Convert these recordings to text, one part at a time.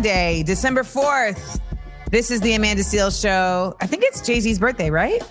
Monday. December 4th. This is the Amanda Seales Show. I think it's Jay Z's birthday, right?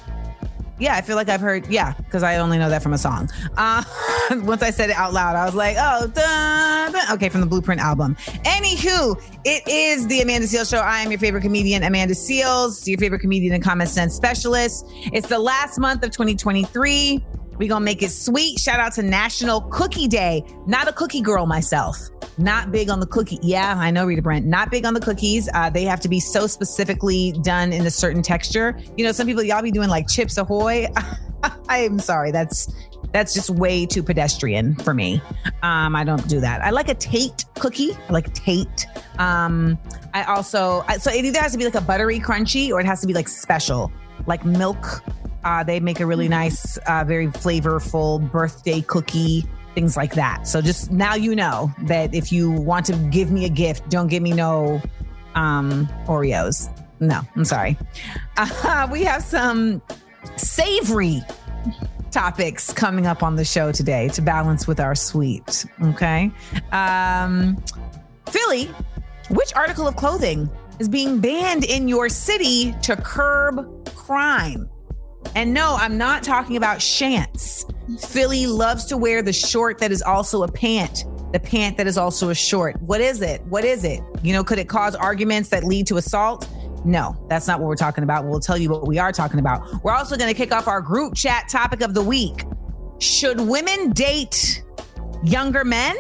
Yeah, I feel like I've heard, yeah, because I only know that from a song. Uh, once I said it out loud, I was like, oh, dun, dun. okay, from the Blueprint album. Anywho, it is the Amanda Seales Show. I am your favorite comedian, Amanda Seales, your favorite comedian and common sense specialist. It's the last month of 2023. We to make it sweet. Shout out to National Cookie Day. Not a cookie girl myself. Not big on the cookie. Yeah, I know, Rita Brent. Not big on the cookies. Uh, they have to be so specifically done in a certain texture. You know, some people, y'all be doing like Chips Ahoy. I am sorry. That's that's just way too pedestrian for me. Um, I don't do that. I like a Tate cookie. I like Tate. Um, I also I, so it either has to be like a buttery crunchy or it has to be like special, like milk. Uh, they make a really nice, uh, very flavorful birthday cookie, things like that. So just now you know that if you want to give me a gift, don't give me no um, Oreos. No, I'm sorry. Uh, we have some savory topics coming up on the show today to balance with our sweet. Okay. Um, Philly, which article of clothing is being banned in your city to curb crime? And no, I'm not talking about shants. Philly loves to wear the short that is also a pant, the pant that is also a short. What is it? What is it? You know, could it cause arguments that lead to assault? No, that's not what we're talking about. We'll tell you what we are talking about. We're also going to kick off our group chat topic of the week. Should women date younger men?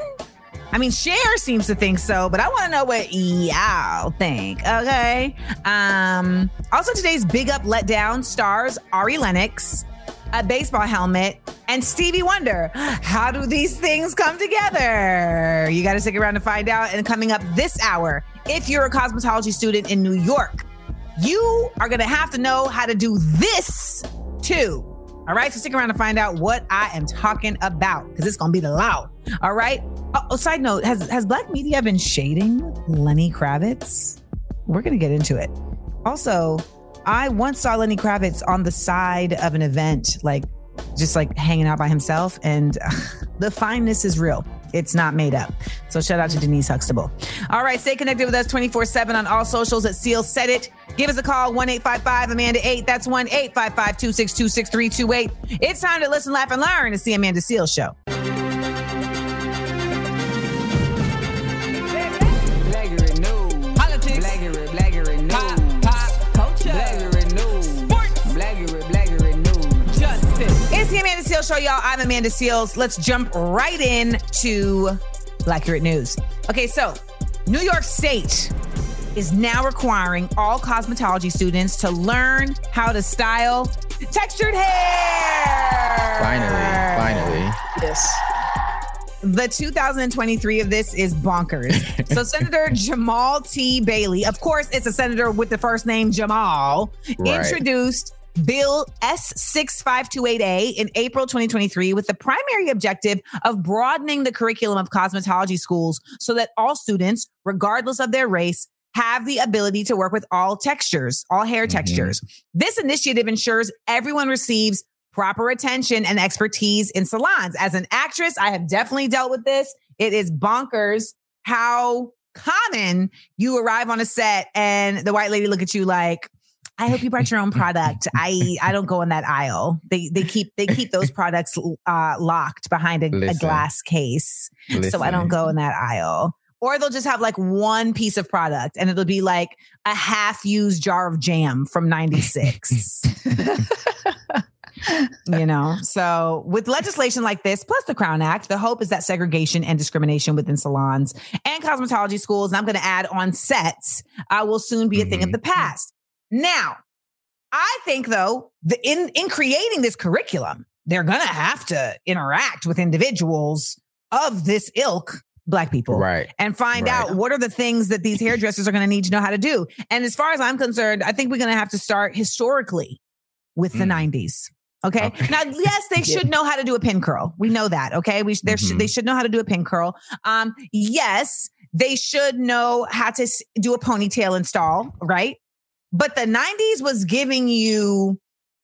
I mean, Cher seems to think so, but I want to know what y'all think. Okay. Um, also, today's big up letdown stars Ari Lennox, a baseball helmet, and Stevie Wonder. How do these things come together? You got to stick around to find out. And coming up this hour, if you're a cosmetology student in New York, you are going to have to know how to do this too. All right. So stick around to find out what I am talking about because it's to be the loud. All right. Oh, oh, side note has, has Black media been shading Lenny Kravitz? We're to get into it. Also, I once saw Lenny Kravitz on the side of an event, like just like hanging out by himself, and uh, the fineness is real. It's not made up. So shout out to Denise Huxtable. All right, stay connected with us 24 7 on all socials at Seal Said It. Give us a call, 1 855 Amanda 8. That's 1 855 262 6328. It's time to listen, laugh, and learn. It's the Amanda Seales Show. It's Seales Show, y'all. I'm Amanda Seales. Let's jump right in to Black Accurate News. Okay, so New York State is now requiring all cosmetology students to learn how to style textured hair. Finally, finally. Yes. The 2023 of this is bonkers. so, Senator Jamaal T. Bailey, of course, it's a senator with the first name Jamal, Right. introduced Bill S6528A in April 2023 with the primary objective of broadening the curriculum of cosmetology schools so that all students, regardless of their race, have the ability to work with all textures, all hair Mhm. textures. This initiative ensures everyone receives proper attention and expertise in salons. As an actress, I have definitely dealt with this. It is bonkers how common you arrive on a set and the white lady look at you like, I hope you brought your own product. I I don't go in that aisle. They they keep they keep those products uh, locked behind a, a glass case, so I don't go in that aisle. Or they'll just have like one piece of product, and it'll be like a half used jar of jam from '96. you know, so with legislation like this, plus the Crown Act, the hope is that segregation and discrimination within salons and cosmetology schools, and I'm going to add on sets, uh, will soon be a thing of Mhm. the past. Now, I think though, the, in in creating this curriculum, they're going to have to interact with individuals of this ilk, black people, Right. and find Right. out what are the things that these hairdressers are going to need to know how to do. And as far as I'm concerned, I think we're going to have to start historically with the Mm. 90s. Okay? Okay. Now, yes, they should know how to do a pin curl. We know that. Okay. We there should they should know how to do a pin curl. Um, yes, they should know how to do a ponytail install, right? But the 90s was giving you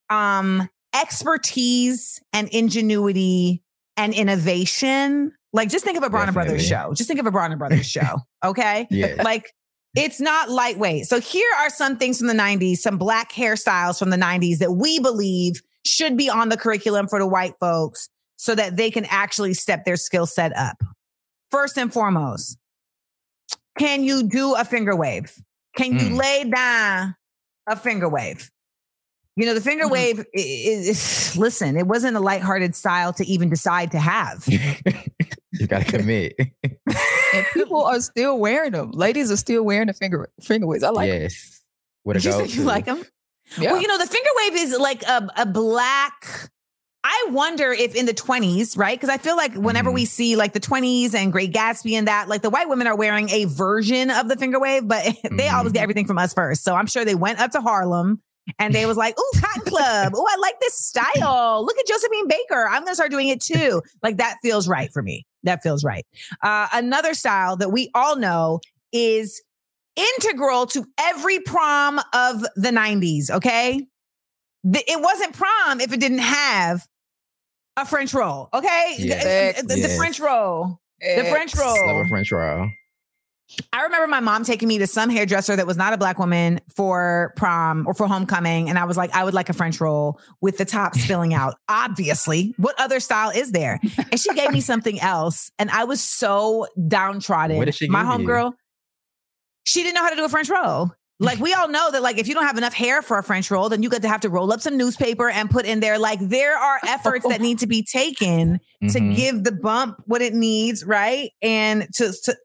um expertise and ingenuity and innovation. Like just think of a Bronner Brothers show. Just think of a Bronner Brothers show. Okay. Yeah. Like it's not lightweight. So here are some things from the 90s, some black hairstyles from the 90s that we believe should be on the curriculum for the white folks so that they can actually step their skill set up. First and foremost, can you do a finger wave? Can you Mm. lay down a finger wave? You know, the finger Mm-hmm. wave i- i- is, listen, it wasn't a lighthearted style to even decide to have. you gotta commit. and people are still wearing them. Ladies are still wearing the finger finger waves. I like yes. What a Did you go say you like them? Yeah. Well, you know, the finger wave is like a, a black. I wonder if in the 20s, right? Because I feel like whenever Mhm. we see like the 20s and Great Gatsby and that, like the white women are wearing a version of the finger wave, but they always get everything from us first. So I'm sure they went up to Harlem and they was like, "Ooh, Cotton Club. Ooh, I like this style. Look at Josephine Baker. I'm gonna start doing it too." Like that feels right for me. That feels right. Uh, another style that we all know is integral to every prom of the 90s. Okay, The- it wasn't prom if it didn't have a French roll. Okay, The- Yes. the, the Yes. French roll. The French roll. Love a French roll. I remember my mom taking me to some hairdresser that was not a black woman for prom or for homecoming. And I was like, I would like a French roll with the top spilling out. Obviously. What other style is there? And she gave me something else. And I was so downtrodden. What did she my homegirl, she didn't know how to do a French roll. Like we all know that like if you don't have enough hair for a French roll, then you got to have to roll up some newspaper and put in there. Like there are efforts that need to be taken to Mhm. give the bump what it needs, right? And to, to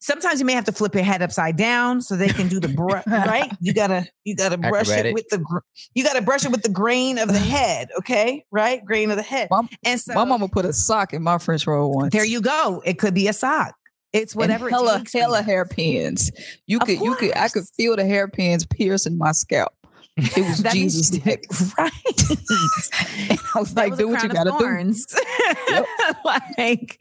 sometimes you may have to flip your head upside down so they can do the brush, right? You gotta you gotta brush it Acrobatic. with the gr- you gotta brush it with the grain of the head, okay? Right, grain of the head. Mom- and so My mama put a sock in my French roll once. there you go. It could be a sock. It's And whatever. hella it takes hella you. hairpins. You Of could you could I could feel the hairpins piercing my scalp. It was That Jesus you- dick. right? I was That like, was do what you gotta of do. thorns. like,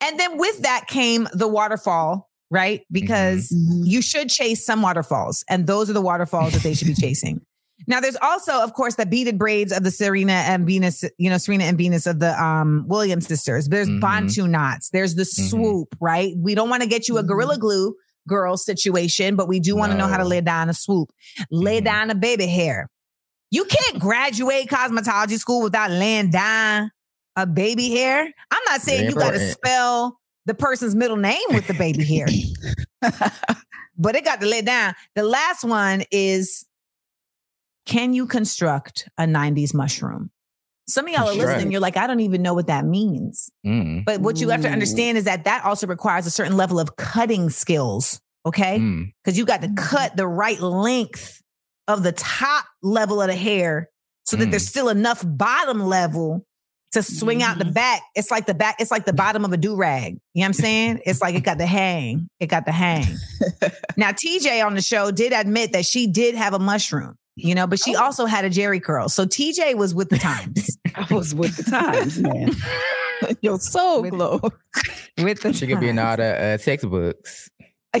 and then with that came the waterfall, right? Because Mhm. you should chase some waterfalls, and those are the waterfalls that they should be chasing. Now, there's also, of course, the beaded braids of the Serena and Venus, you know, Serena and Venus of the um, Williams sisters. There's Mhm. Bantu knots. There's the Mhm. swoop, right? We don't want to get you a gorilla glue girl situation, but we do want to know how to lay down a swoop, lay Mhm. down a baby hair. You can't graduate cosmetology school without laying down a baby hair. I'm not saying Very you got to spell the person's middle name with the baby hair, but it got to lay down. The last one is can you construct a 90s mushroom? Some of y'all are Construct. listening, you're like, I don't even know what that means. Mm. But what you have to understand is that that also requires a certain level of cutting skills. Okay. Mm. Because you got to cut the right length of the top level of the hair so that Mm. there's still enough bottom level to swing out the Mhm. back. It's like the back, it's like the bottom of a do rag. You know what I'm saying? It's like it got the hang. It got the hang. now, TJ on the show did admit that she did have a mushroom, you know, but she Oh. also had a Jheri curl. So TJ was with the times. I was with the times, man. Your soul With- glow. with the She could be in all the uh, textbooks.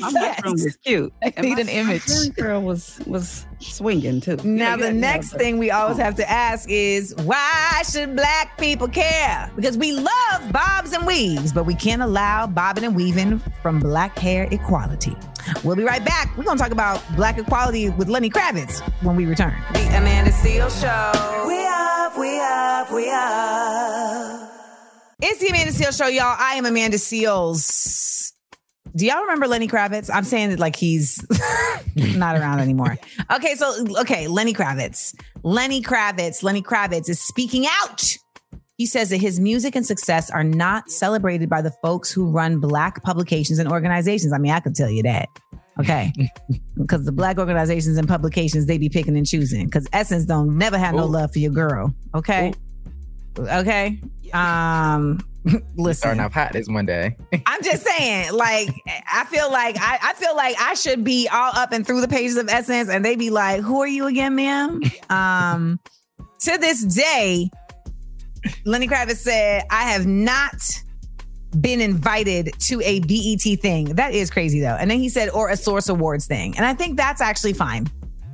My mushroom cute. I And need my- an image. Jerry girl was was swinging too. Now, Yeah, the next thing we always oh. have to ask is why should black people care? Because we love bobs and weaves, but we can't allow bobbing and weaving from black hair equality. We'll be right back. We're going to talk about black equality with Lenny Kravitz when we return. The Amanda Seales Show. We up, we up, we up. It's the Amanda Seales Show, y'all. I am Amanda Seales. Do y'all remember Lenny Kravitz? I'm saying it like he's not around anymore. Okay, so okay, Lenny Kravitz. Lenny Kravitz. Lenny Kravitz is speaking out. He says that his music and success are not celebrated by the folks who run black publications and organizations. I mean, I can tell you that. Okay. Because the black organizations and publications, they be picking and choosing. Because Essence don't never have no love for your girl. Okay. Okay. Um listen. Starting off hot this Monday. I'm just saying, like, I feel like I, I feel like I should be all up and through the pages of Essence, and they be like, "Who are you again, ma'am?" Um, to this day, Lenny Kravitz said, "I have not been invited to a BET thing. That is crazy, though." And then he said, "Or a Source Awards thing," and I think that's actually fine.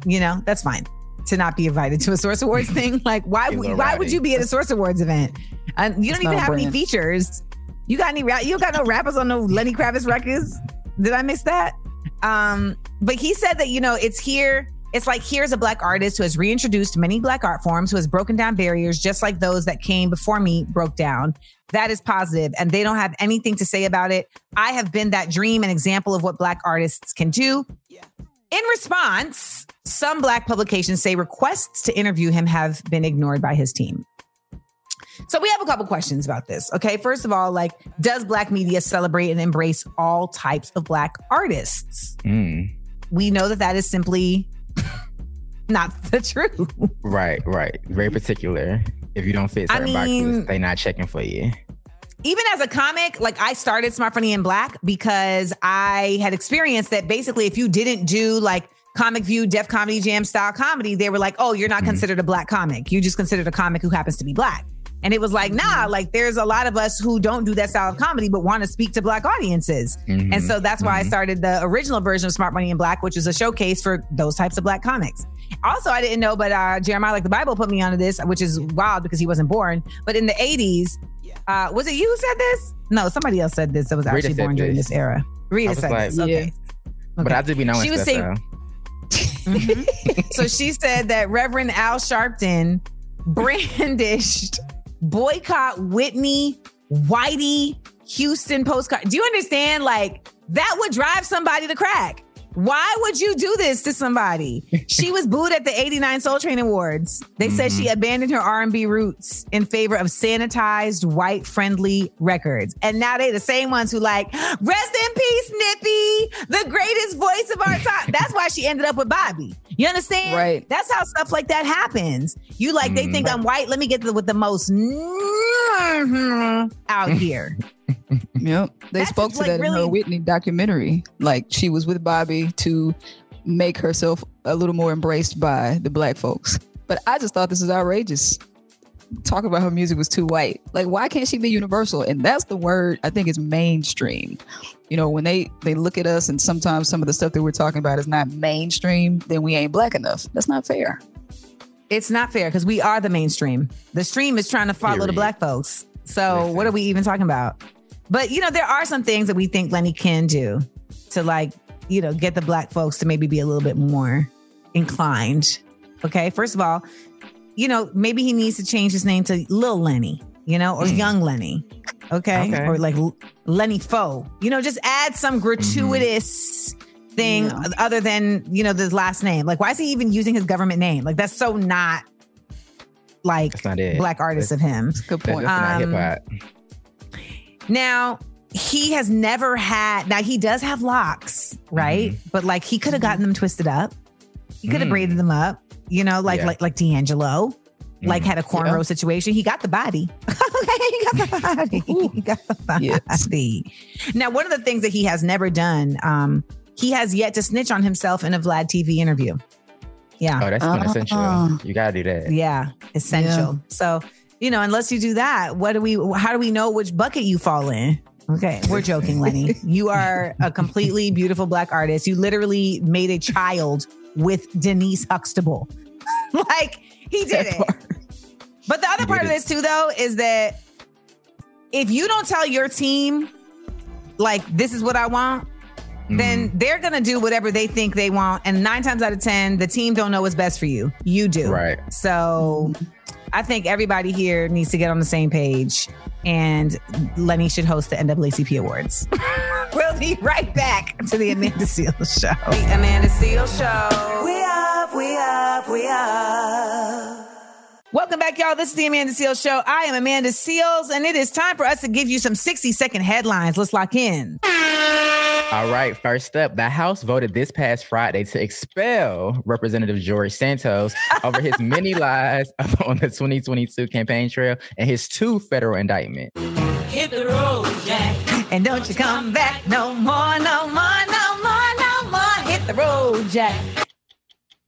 You know, that's fine to not be invited to a Source Awards thing. Like, why? Be a Why would you be at a Source Awards event? And you don't It's even not have any features. You got any? Rap- you got no rappers on no Lenny Kravitz records? Did I miss that? Um, but he said that you know it's here. It's like here's a black artist who has reintroduced many black art forms, who has broken down barriers just like those that came before me broke down. That is positive, and they don't have anything to say about it. I have been that dream and example of what black artists can do. In response, some black publications say requests to interview him have been ignored by his team. So we have a couple questions about this. Okay. First of all, like, does black media celebrate and embrace all types of black artists? Mm. We know that that is simply not the truth. Right, right. Very particular. If you don't fit I certain mean- boxes, they're not checking for you. Even as a comic, like I started Smart Funny in Black because I had experienced that basically if you didn't do like comic view, Def Comedy Jam style comedy, they were like, oh, you're not Mhm. considered a black comic. You just considered a comic who happens to be black. And it was like, nah, like there's a lot of us who don't do that style of comedy, but want to speak to black audiences. And Mhm. so that's why I Mhm. started the original version of Smart Money in Black, which is a showcase for those types of black comics. Also, I didn't know, but uh, Jeremiah, like the Bible, put me onto this, which is wild because he wasn't born. But in the 80s, uh, was it you who said this? No, somebody else said this that was actually said born during this. this era. Rita was said like- this. Okay. But I do be knowing She was saying- though. Mhm. so she said that Reverend Al Sharpton brandished boycott Whitney, Whitey, Houston postcard. Do you understand? Like that would drive somebody to crack. Why would you do this to somebody? She was booed at the 89 Soul Train Awards. They said she mm-hmm. abandoned her R&B roots in favor of sanitized, white-friendly records. And now they the same ones who like, rest in peace, Nippy, the greatest voice of our time. That's why she ended up with Bobby. You understand? Right. That's how stuff like that happens. You like, they mm-hmm. think I'm white. Let me get the, with the most out here. Yep. They That's spoke just, to like, that in really- her Whitney documentary. Like she was with Bobby to make herself a little more embraced by the black folks. But I just thought this is outrageous. Talk about her music was too white. Like, why can't she be universal? And that's the word I think is mainstream. You know, when they they look at us and sometimes some of the stuff that we're talking about is not mainstream, then we ain't black enough. That's not fair. It's not fair because we are the mainstream. The stream is trying to follow the black folks. So Listen. what are we even talking about? But you know, there are some things that we think Lenny can do to like, you know, get the black folks to maybe be a little bit more inclined. Okay. First of all, you know, maybe he needs to change his name to Lil Lenny, you know, or Young Lenny. Okay. Okay. Or like Lenny Foe. You know, just add some gratuitous thing Yeah. other than, you know, the last name. Like, why is he even using his government name? Like, that's so not like That's not it. black artists of him. Good point. that's Um, not hip hop. Now, he has never had, now he does have locks, right? But like he could have gotten them twisted up. He could have Mm. braided them up, you know, like Yeah. like like D'Angelo. Like Mm. had a cornrow Yeah. situation. He got the body. okay, he got the body. he got the body. Yes. Now, one of the things that he has never done, um, he has yet to snitch on himself in a Vlad TV interview. Yeah. Oh, that's quintessential. Ah. You gotta do that. Yeah, essential. So, you know, unless you do that, what do we how do we know which bucket you fall in? Okay, we're joking, Lenny. You are a completely beautiful black artist. You literally made a child with Denise Huxtable. like he did it. But the other part of this too though is that if you don't tell your team like this is what I want, then Mm-hmm. they're gonna do whatever they think they want. And nine times out of ten, the team don't know what's best for you. You do. Right. So I think everybody here needs to get on the same page and Lenny should host the NAACP Awards. we'll be right back to the Amanda Seales Show. The Amanda Seales Show. We up, we up, we up. Welcome back, y'all. This is the Amanda Seales Show. I am Amanda Seales, and it is time for us to give you some 60 second headlines. Let's lock in. All right, first up, the House voted this past Friday to expel Representative George Santos over his many lies on the 2022 campaign trail and his two federal indictments. Hit the road, Jack. And don't you come back no more, no more, no more, no more. Hit the road, Jack.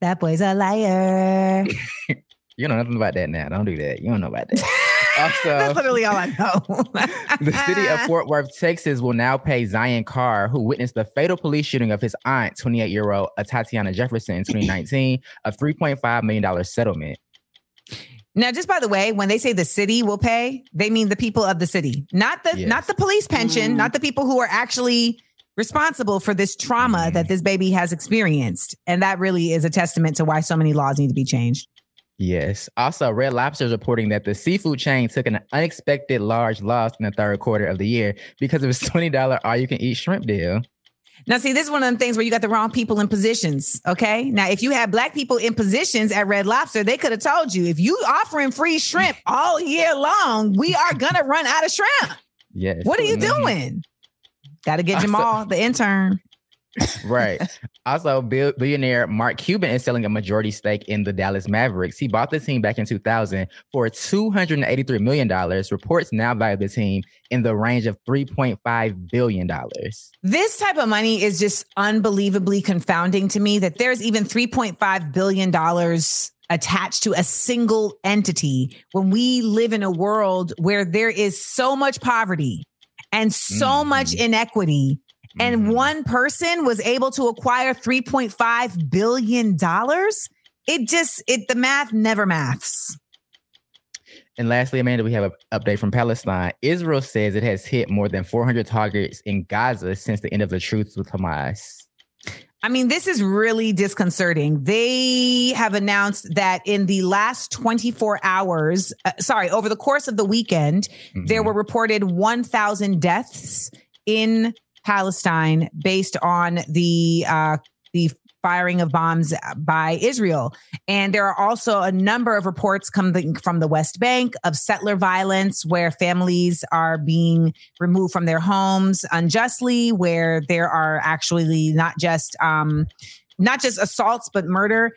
That boy's a liar. You know nothing about that now. Don't do that. You don't know about that. That's literally all I know. the city of Fort Worth, Texas will now pay Zion Carr, who witnessed the fatal police shooting of his aunt, 28 year old Tatiana Jefferson in 2019, a $3.5 million settlement. Now, just by the way, when they say the city will pay, they mean the people of the city, not the Yes. not the police pension, Mm. not the people who are actually responsible for this trauma Mm. that this baby has experienced. And that really is a testament to why so many laws need to be changed. Yes. Also, Red Lobster is reporting that the seafood chain took an unexpected large loss in the third quarter of the year because of its $20 all you can eat shrimp deal. Now, see, this is one of them things where you got the wrong people in positions. Okay. Now, if you had black people in positions at Red Lobster, they could have told you if you offering free shrimp all year long, we are gonna run out of shrimp. Yes. What are you Mhm. doing? Got to get Jamal, the intern. Right. also, bill- billionaire Mark Cuban is selling a majority stake in the Dallas Mavericks. He bought the team back in 2000 for $283 million. Reports now value the team in the range of $3.5 billion. This type of money is just unbelievably confounding to me that there's even $3.5 billion attached to a single entity when we live in a world where there is so much poverty and so Mhm. much inequity. And Mhm. one person was able to acquire $3.5 billion. It just, it, the math never maths. And lastly, Amanda, we have an update from Palestine. Israel says it has hit more than 400 targets in Gaza since the end of the truce with Hamas. I mean, this is really disconcerting. They have announced that in the last 24 hours, uh, sorry, over the course of the weekend, there Mhm. were reported 1,000 deaths in Palestine based on the uh, the firing of bombs by Israel. And there are also a number of reports coming from the West Bank of settler violence where families are being removed from their homes unjustly, where there are actually not just um, not just assaults but murder,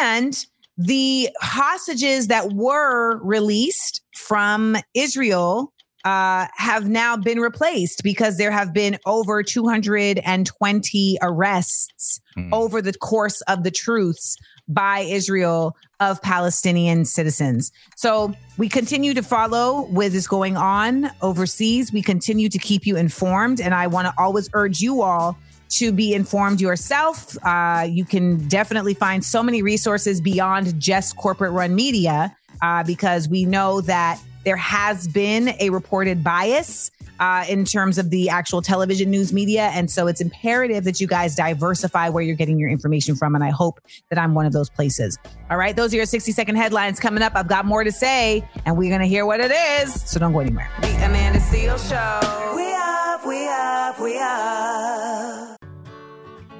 and the hostages that were released from Israel uh, have now been replaced because there have been over 220 arrests Mm. over the course of the truths by Israel of Palestinian citizens. So we continue to follow what is going on overseas. We continue to keep you informed. And I want to always urge you all to be informed yourself. Uh, you can definitely find so many resources beyond just corporate run media uh, because we know that there has been a reported bias uh, in terms of the actual television news media. And so it's imperative that you guys diversify where you're getting your information from. And I hope that I'm one of those places. All right. Those are your 60 second headlines coming up. I've got more to say, and we're going to hear what it is. So don't go anywhere. The Amanda Seales Show. We up, we up, we up.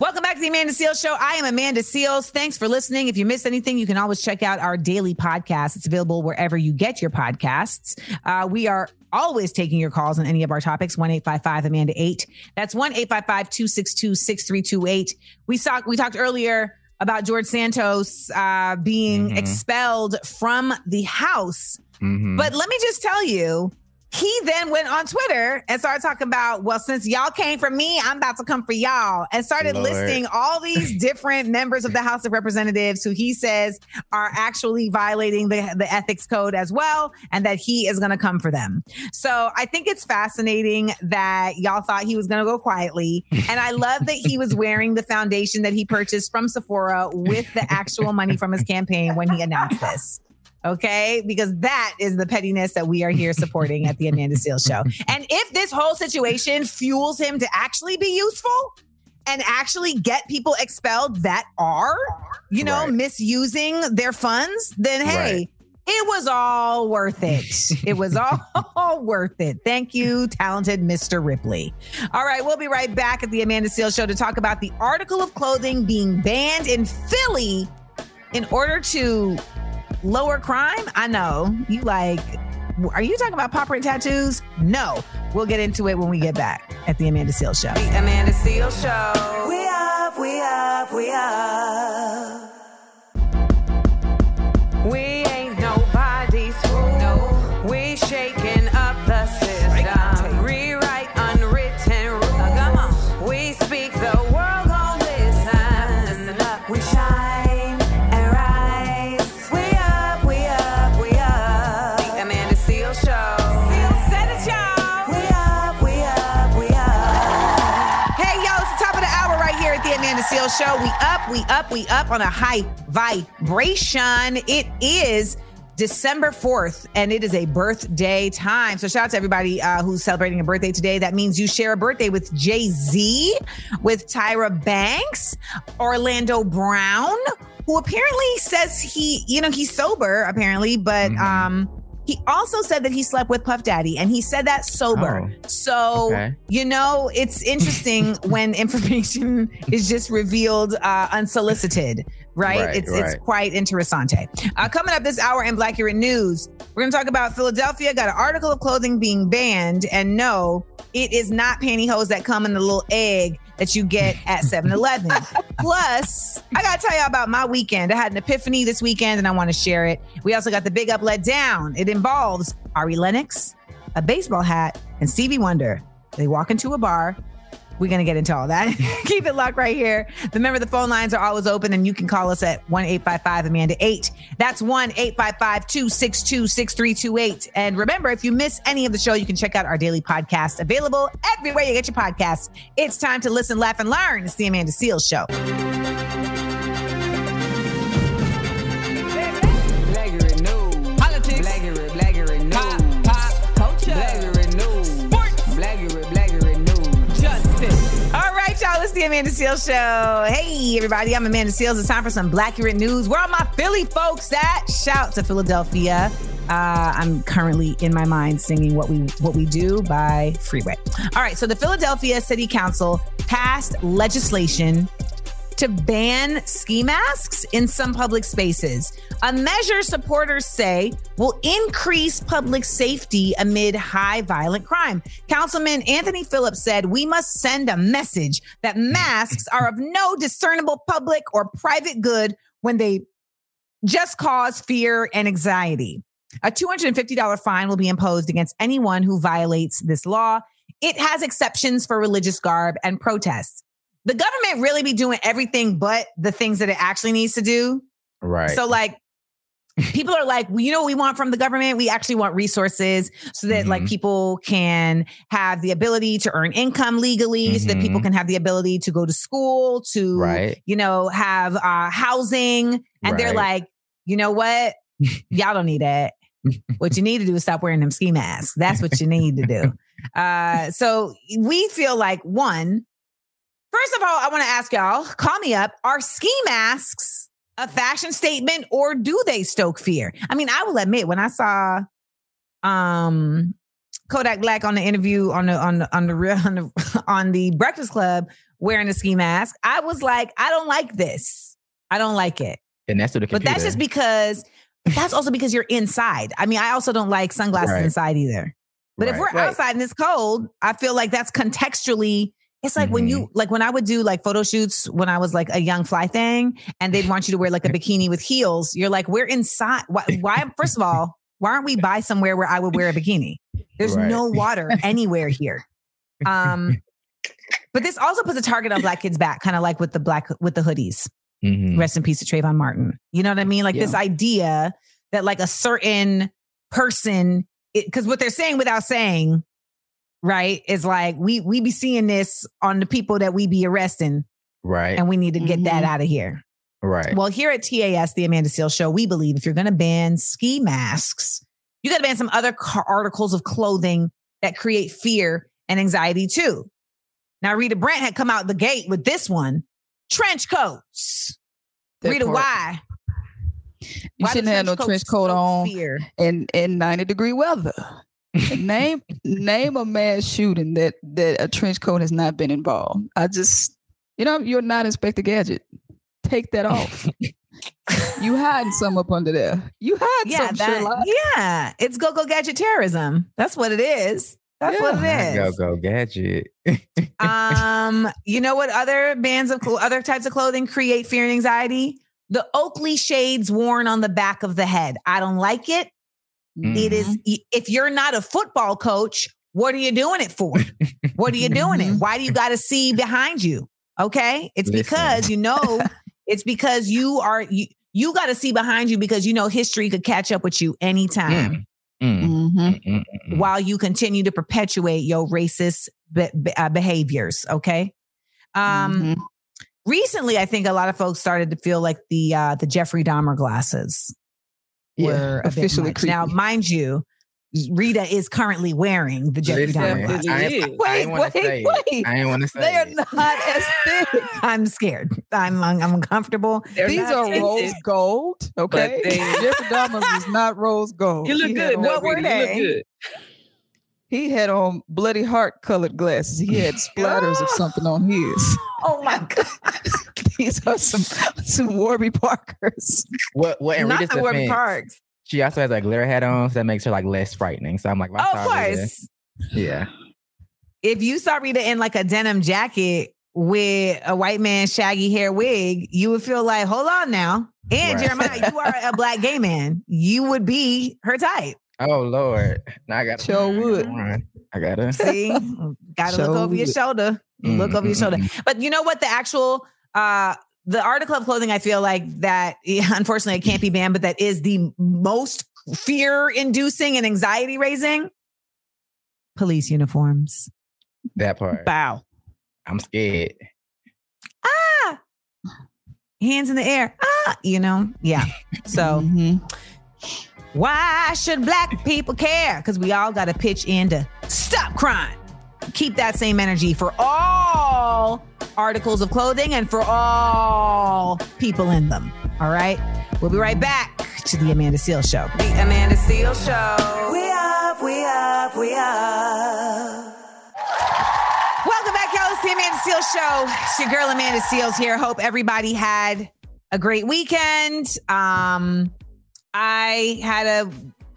Welcome back to the Amanda Seales Show. I am Amanda Seales. Thanks for listening. If you missed anything, you can always check out our daily podcast. It's available wherever you get your podcasts. Uh, we are always taking your calls on any of our topics. One eight five five Amanda 8. That's 1 855 262 6328. We talked we talked earlier about George Santos uh, being Mhm. expelled from the House. Mhm. But let me just tell you, he then went on Twitter and started talking about, well, since y'all came for me, I'm about to come for y'all, and started Lord. listing all these different members of the House of Representatives who he says are actually violating the, the ethics code as well, and that he is going to come for them. So I think it's fascinating that y'all thought he was going to go quietly. And I love that he was wearing the foundation that he purchased from Sephora with the actual money from his campaign when he announced this. Okay, because that is the pettiness that we are here supporting at the Amanda Seales show. And if this whole situation fuels him to actually be useful and actually get people expelled that are, you know, Right. misusing their funds, then hey, Right. it was all worth it. It was all worth it. Thank you, talented Mr. Ripley. All right, we'll be right back at the Amanda Seales show to talk about the article of clothing being banned in Philly in order to lower crime? I know. You like, are you talking about pop print tattoos? No. We'll get into it when we get back at the Amanda Seales show. The Amanda Seales Show. We up, we up, we up. Show. We up, we up, we up on a high vibration. It is December 4th, and it is a birthday time. So, shout out to everybody uh, who's celebrating a birthday today. That means you share a birthday with Jay Z, with Tyra Banks, Orlando Brown, who apparently says he, you know, he's sober, apparently, but Mhm. um, he also said that he slept with Puff Daddy, and he said that sober. Oh, So, okay. you know, it's interesting when information is just revealed uh, unsolicited, right? Right, it's it's quite interessante. Uh, coming up this hour in Black Urine News, we're going to talk about Philadelphia got an article of clothing being banned, and no, it is not pantyhose that come in the little egg that you get at 7-Eleven. Plus, I got to tell y'all about my weekend. I had an epiphany this weekend, and I want to share it. We also got the big up let down. It involves Ari Lennox, a baseball hat, and Stevie Wonder. They walk into a bar. We're going to get into all that. Keep it locked right here. Remember, the phone lines are always open and you can call us at 1 855 Amanda 8. That's 1 855 262 6328. And remember, if you miss any of the show, you can check out our daily podcast available everywhere you get your podcasts. It's time to listen, laugh, and learn. It's the Amanda Seales Show. Amanda Seales Show. Hey, everybody. I'm Amanda Seales. It's time for some Black Urine News. Where are my Philly folks at? Shout to Philadelphia. Uh, I'm currently in my mind singing "What We What We Do" by Freeway. All right, so the Philadelphia City Council passed legislation to ban ski masks in some public spaces. A measure supporters say will increase public safety amid high violent crime. Councilman Anthony Phillips said, We must send a message that masks are of no discernible public or private good when they just cause fear and anxiety. A $250 fine will be imposed against anyone who violates this law. It has exceptions for religious garb and protests the government really be doing everything but the things that it actually needs to do. Right. So like people are like, well, you know what we want from the government? We actually want resources so that like Mhm. people can have the ability to earn income legally, so that people Mhm. can have the ability to go to school, to right. you know, have uh housing. And they're like, you know what? Y'all don't need that. what you need to do is stop wearing them ski masks. That's what you need to do. Uh, so we feel like one, first of all, I want to ask y'all, call me up. Are ski masks a fashion statement or do they stoke fear? I mean, I will admit when I saw um Kodak Black on the interview on the on the on the real on the, on the Breakfast Club wearing a ski mask, I was like, I don't like this. I don't like it. And that's to the But that's just because that's also because you're inside. I mean, I also don't like sunglasses Right. inside either. But if we're Right. outside and it's cold, I feel like that's contextually It's like when Mm-hmm. you like when I would do like photo shoots when I was like a young fly thing, and they'd want you to wear like a bikini with heels. You're like, we're inside. Why? why first of all, why aren't we by somewhere where I would wear a bikini? There's Right. no water anywhere here. Um, but this also puts a target on black kids' back, kind of like with the black with the hoodies. Mhm. Rest in peace to Trayvon Martin. You know what I mean? Like this idea that like a certain person, because what they're saying without saying, right, is like we we be seeing this on the people that we be arresting, Right. and we need to get that Mhm. out of here. right. Well, here at TAS, the Amanda Seales Show, we believe if you're going to ban ski masks, you got to ban some other car- articles of clothing that create fear and anxiety too. Now, Rita Brent had come out the gate with this one trench coats. That Rita, part. why? You Why shouldn't have no trench coat stoke on Fear? in in 90 degree weather. Name name a mass shooting that that a trench coat has not been involved. I just you know you're not Inspector Gadget. Take that off. you hiding some up under there. You hide Yeah, some that, Sherlock. yeah, it's go go gadget terrorism. That's what it is. That's what Not it Go go gadget. um, you know what other bands of clo- other types of clothing create fear and anxiety? The Oakley shades worn on the back of the head. I don't like it. It is if you're not a football coach, what are you doing it for? what are you doing it? Why do you got to see behind you? Okay, it's Listen. because you know it's because you are you you got to see behind you because you know history could catch up with you anytime. Mm, mm, mm, mm. while you continue to perpetuate your racist be- be- uh, behaviors. Okay. Um, Mhm. recently, I think a lot of folks started to feel like the uh, the Jeffrey Dahmer glasses Yeah, were a bit officially much. Now, mind you, Rita is currently wearing the Jeffrey Listen, Dahmer Definitely glasses. I ain't- is. I ain't wanna Wait, say wait, wait. I ain't want to say They are it. not as thick. I'm scared. I'm I'm uncomfortable. They're These are tinted. rose gold. Okay. they- Jeffrey Dahmer's is not rose gold. You look He good. had on- though, What were Rita. You look they? He had on bloody heart colored glasses. He had splatters of something on his. Oh my god! These are some some Warby Parkers. What? What? In Not Rita's the Warby defense, Parks. she also has a glitter hat on, so that makes her like less frightening. So I'm like, if Oh, saw of Rita- course. yeah. If you saw Rita in like a denim jacket with a white man shaggy hair wig, you would feel like, hold on now. And Right. Jeremiah, you are a black gay man. You would be her type. Oh Lord, now I got Sure would. I gotta. See, got to look Sure over your would. shoulder. Look Mm, over your shoulder. mm, But you know what? The actual, uh, the article of clothing, I feel like that, unfortunately, it can't be banned, but that is the most fear inducing and anxiety raising police uniforms. That part. Bow. I'm scared. Ah, hands in the air. Ah, you know, yeah. So, Mhm. why should black people care? Because we all got to pitch in to stop crime. Keep that same energy for all articles of clothing and for all people in them. All right. We'll be right back to the Amanda Seales Show. The Amanda Seales Show. We up, we up, we up. Welcome back, y'all. It's the Amanda Seales Show. It's your girl Amanda Seales here. Hope everybody had a great weekend. Um, I had a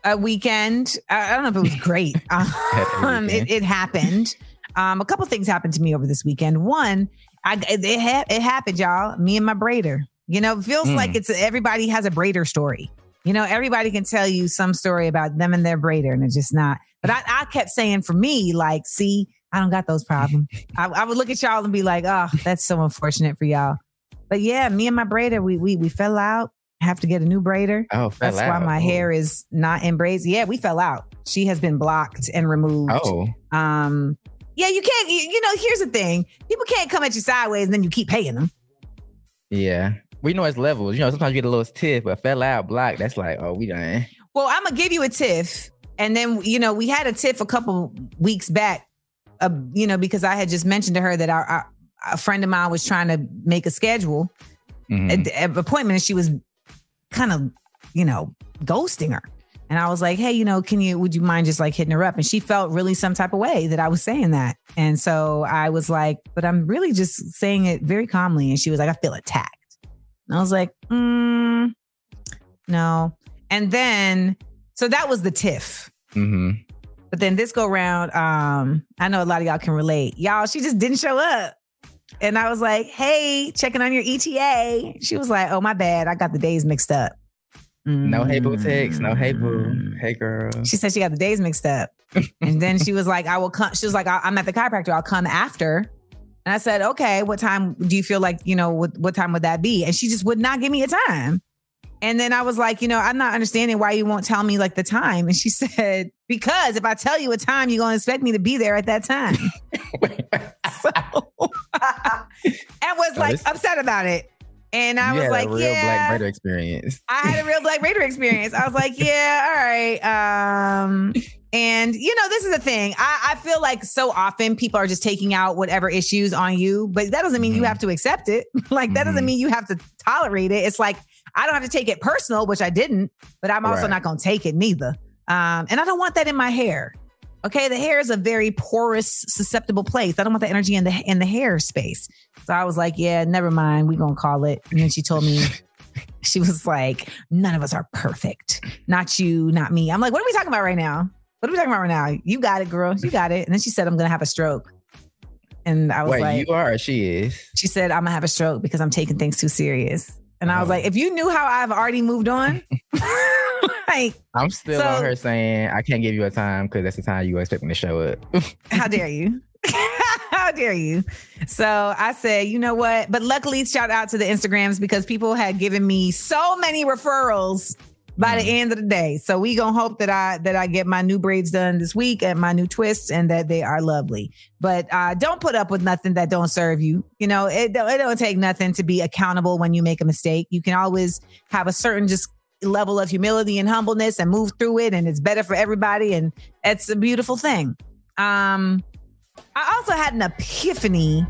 a weekend. I don't know if it was great. Um, it, it happened. Um, a couple things happened to me over this weekend. One, I it, it, ha- it happened, y'all. Me and my braider. You know, it feels Mm. like it's everybody has a braider story. You know, everybody can tell you some story about them and their braider, and it's just not. But I, I kept saying for me, like, see, I don't got those problems. I, I would look at y'all and be like, oh, that's so unfortunate for y'all. But yeah, me and my braider, we we we fell out. Have to get a new braider. Oh, That's why my hair is not in braids. Yeah, we fell out. She has been blocked and removed. Oh, Um, yeah, you can't. You, you know, here's the thing: people can't come at you sideways and then you keep paying them. yeah. We know it's levels. You know, sometimes you get a little stiff, but fell out, block. That's like, oh, we done. Well, I'm gonna give you a tiff, and then you know we had a tiff a couple weeks back. Uh, you know, because I had just mentioned to her that our, our a friend of mine was trying to make a schedule Mhm. a- a appointment, and she was kind of, you know, ghosting her. And I was like, hey, you know, can you, would you mind just like hitting her up? And she felt really some type of way that I was saying that. And so I was like, but I'm really just saying it very calmly. And she was like, I feel attacked. And I was like, mm, no. And then, so that was the tiff. Mhm. But then this go round, um, I know a lot of y'all can relate. Y'all, she just didn't show up. And I was like, hey, checking on your ETA. She was like, oh, my bad. I got the days mixed up. No hey boo text. No hey boo. Mm-hmm. Hey girl. She said she got the days mixed up. and then she was like, I will come. She was like, I- I'm at the chiropractor. I'll come after. And I said, okay, what time do you feel like, you know, what, what time would that be? And she just would not give me a time. And then I was like, you know, I'm not understanding why you won't tell me like the time. And she said, because if I tell you a time, you're going to expect me to be there at that time. and was Oh, like upset about it. And I you was like, a real yeah. Black Raider experience. I had a real Black Raider experience. I was like, yeah, all right. Um, and you know, this is the thing. I, I feel like so often people are just taking out whatever issues on you, but that doesn't mean you Mhm. have to accept it. like that doesn't Mhm. mean you have to tolerate it. It's like I don't have to take it personal, which I didn't, but I'm also Right. not gonna take it neither. Um, and I don't want that in my hair. Okay, the hair is a very porous, susceptible place. I don't want the energy in the in the hair space. So I was like, yeah, never mind. We gonna call it. And then she told me, she was like, none of us are perfect. Not you, not me. I'm like, what are we talking about right now? What are we talking about right now? You got it, girl. You got it. And then she said, I'm gonna have a stroke. And I was Wait, like, you are she is? she said, I'm gonna have a stroke because I'm taking things too serious. And I was Oh. like, if you knew how I've already moved on, like, I'm still So- on her saying I can't give you a time because that's the time you expect me to show up. how dare you? how dare you? So I said, you know what? But luckily, shout out to the Instagrams because people had given me so many referrals by the end of the day. So we gonna hope that I that I get my new braids done this week and my new twists and that they are lovely. But uh, don't put up with nothing that don't serve you. You know, it don't, it don't take nothing to be accountable when you make a mistake. You can always have a certain just level of humility and humbleness and move through it, and it's better for everybody. And it's a beautiful thing. Um, I also had an epiphany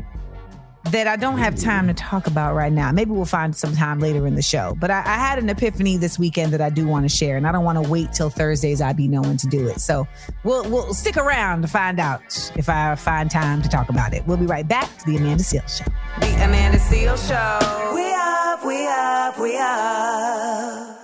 that I don't have time to talk about right now. Maybe we'll find some time later in the show. But I, I had an epiphany this weekend that I do want to share, and I don't want to wait till Thursdays. I be knowing to do it. So we'll we'll stick around to find out if I find time to talk about it. We'll be right back to the Amanda Seales Show. The Amanda Seales Show. We up, we up, we up.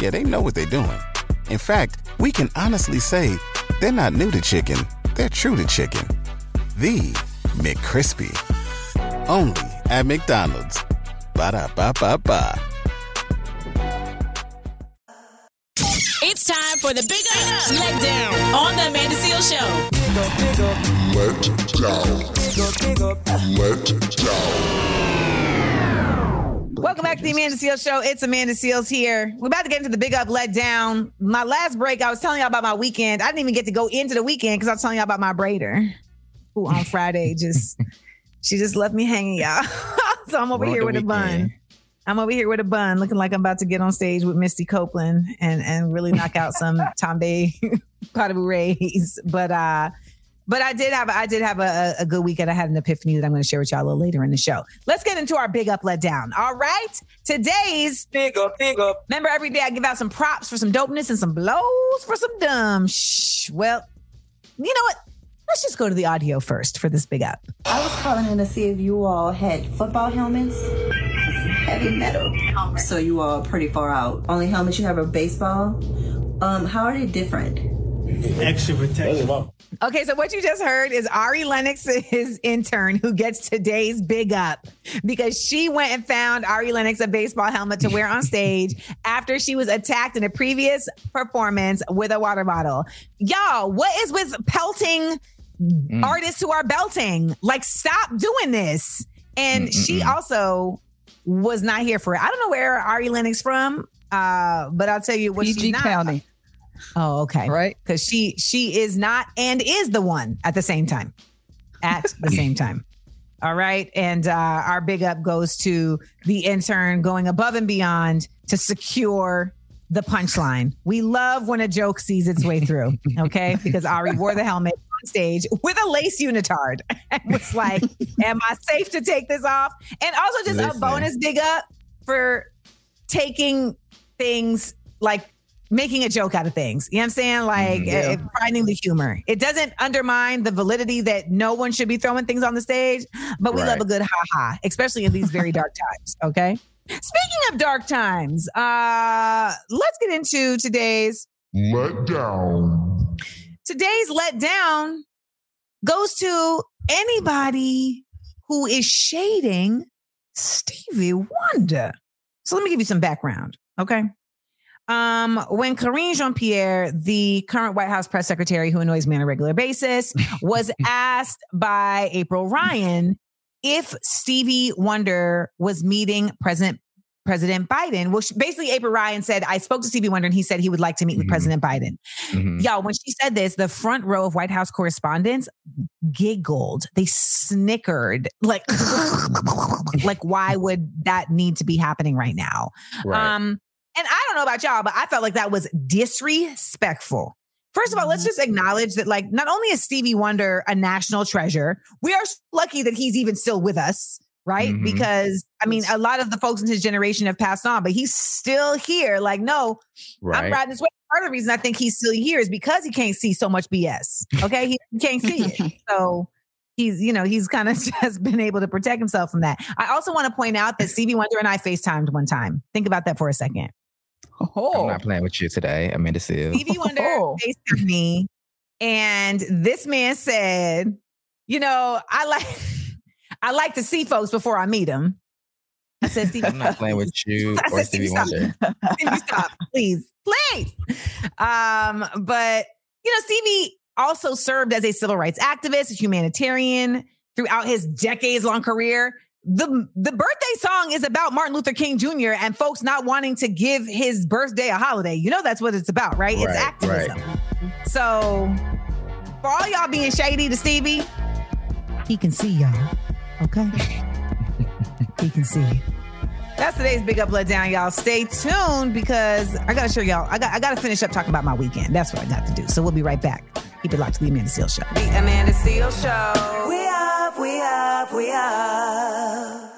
Yeah, they know what they're doing. In fact, we can honestly say they're not new to chicken, they're true to chicken. The McCrispy. Only at McDonald's. Ba da ba ba ba. It's time for the Big Up Let Down on the Amanda Seales Show. Welcome back to the Amanda Seales Show. It's Amanda Seales here. We're about to get into the big up, let down. My last break, I was telling y'all about my weekend. I didn't even get to go into the weekend because I was telling y'all about my braider, who on Friday just she just left me hanging, y'all. so I'm over here with a bun. I'm over here with a bun, looking like I'm about to get on stage with Misty Copeland and and really knock out some Tombe Carnival Rays. But uh but I did have I did have a, a good weekend. I had an epiphany that I'm going to share with y'all a little later in the show. Let's get into our big up, let down. All right, today's Big up, big up. remember every day I give out some props for some dopeness and some blows for some dumb. Shh. Well, you know what? Let's just go to the audio first for this big up. I was calling in to see if you all had football helmets. Heavy metal. So you all are pretty far out. Only helmets you have are baseball. Um, how are they different? Extra protection. Okay, so what you just heard is Ari Lennox's intern who gets today's big up because she went and found Ari Lennox a baseball helmet to wear on stage after she was attacked in a previous performance with a water bottle. Y'all, what is with pelting artists who are belting? Like, stop doing this. And she also was not here for it. I don't know where Ari Lennox from, uh, but I'll tell you what PG she's not. County, Oh, okay right? because she she is not and is the one at the same time at the same time all right and uh our big up goes to the intern going above and beyond to secure the punchline. We love when a joke sees its way through. Okay, because Ari wore the helmet on stage with a lace unitard and was like, "Am I safe to take this off?" And also just Listen. a bonus big up for taking things like making a joke out of things. You know what I'm saying? Like Mhm. uh, finding the humor. It doesn't undermine the validity that no one should be throwing things on the stage, but we love a good ha ha, especially in these very dark times. Okay. Speaking of dark times, uh, let's get into today's Let down. today's let down goes to anybody who is shading Stevie Wonder. So let me give you some background, okay? Um, when Karine Jean Pierre, the current White House press secretary who annoys me on a regular basis, was asked by April Ryan if Stevie Wonder was meeting President President Biden. Well, she, basically, April Ryan said, I spoke to Stevie Wonder and he said he would like to meet with Mhm. President Biden. Mhm. Y'all, when she said this, the front row of White House correspondents giggled. They snickered. Like, like, why would that need to be happening right now? Right. Um, and I don't know about y'all, but I felt like that was disrespectful. First of all, let's just acknowledge that, like, not only is Stevie Wonder a national treasure, we are lucky that he's even still with us, right? Mhm. Because I mean, a lot of the folks in his generation have passed on, but he's still here. Like, no, I'm riding this way. Part of the reason I think he's still here is because he can't see so much BS. Okay, he can't see it, so he's you know he's kind of just been able to protect himself from that. I also want to point out that Stevie Wonder and I Facetimed one time. Think about that for a second. I'm Oh, not playing with you today, Amanda Seales. Stevie Wonder Oh. FaceTimed me, and this man said, "You know, I like I like to see folks before I meet them." I said, "Stevie, I'm not playing with you I or said, Stevie Stevie, stop. Wonder. Stevie, stop, please, please. Um, but you know, Stevie also served as a civil rights activist, a humanitarian throughout his decades-long career. The the birthday song is about Martin Luther King Jr. and folks not wanting to give his birthday a holiday. You know that's what it's about, right? It's Right, activism. So for all y'all being shady to Stevie, he can see y'all. Okay. he can see. That's today's big up let down, y'all. Stay tuned because I gotta show y'all. I got I gotta finish up talking about my weekend. That's what I got to do. So we'll be right back. Keep it locked to the Amanda Seales Show. The Amanda Seales Show. We up, we up, we up.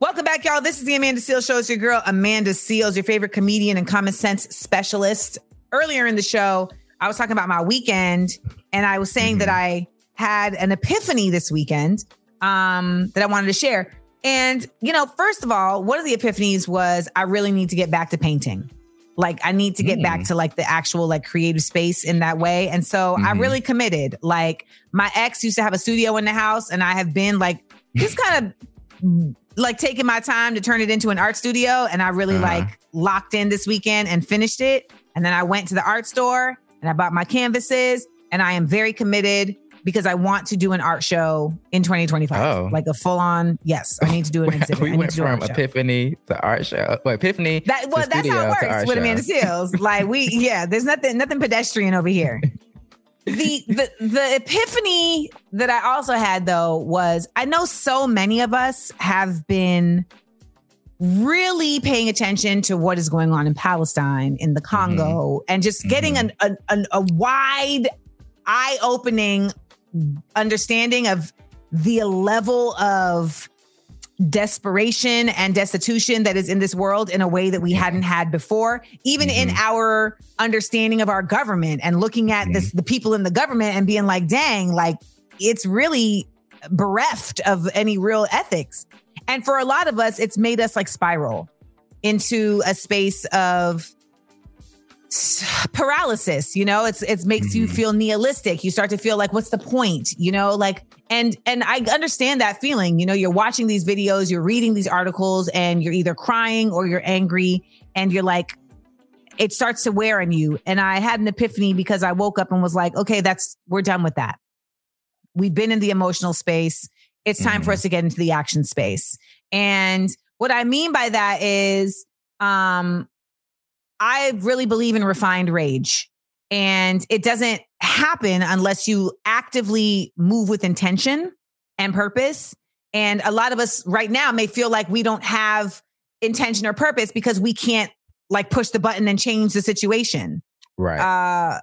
Welcome back, y'all. This is the Amanda Seales Show. It's your girl, Amanda Seales, your favorite comedian and common sense specialist. Earlier in the show, I was talking about my weekend, and I was saying that I had an epiphany this weekend um, that I wanted to share. And, you know, first of all, one of the epiphanies was I really need to get back to painting. Like I need to get back to like the actual like creative space in that way. And so I Mhm. really committed. Like my ex used to have a studio in the house and I have been like just kind of like taking my time to turn it into an art studio and I really Uh-huh. like locked in this weekend and finished it. And then I went to the art store and I bought my canvases and I am very committed because I want to do an art show in 2025. Oh. Like a full on, yes, I need to do an exhibit. We went from art show. Epiphany to art show. Well, Epiphany. That well, that's how it works with show. Amanda Seales. Like we, yeah, there's nothing, nothing pedestrian over here. The the the epiphany that I also had though was I know so many of us have been really paying attention to what is going on in Palestine, in the mm-hmm. Congo, and just getting mm-hmm. an, an, an a wide, eye opening understanding of the level of desperation and destitution that is in this world in a way that we hadn't had before even in mm-hmm. our understanding of our government and looking at this mm-hmm. the people in the government and being like dang like it's really bereft of any real ethics. And for a lot of us it's made us like spiral into a space of paralysis you know? It's it makes you feel nihilistic. You start to feel like what's the point you know? Like and and i understand that feeling you know? You're watching these videos you're reading these articles and you're either crying or you're angry and you're like it starts to wear on you. And i had an epiphany because i woke up and was like okay that's we're done with that. We've been in the emotional space. It's time for us to get into the action space. And what i mean by that is um I really believe in refined rage. And it doesn't happen unless you actively move with intention and purpose. And a lot of us right now may feel like we don't have intention or purpose because we can't like push the button and change the situation. Right. Uh,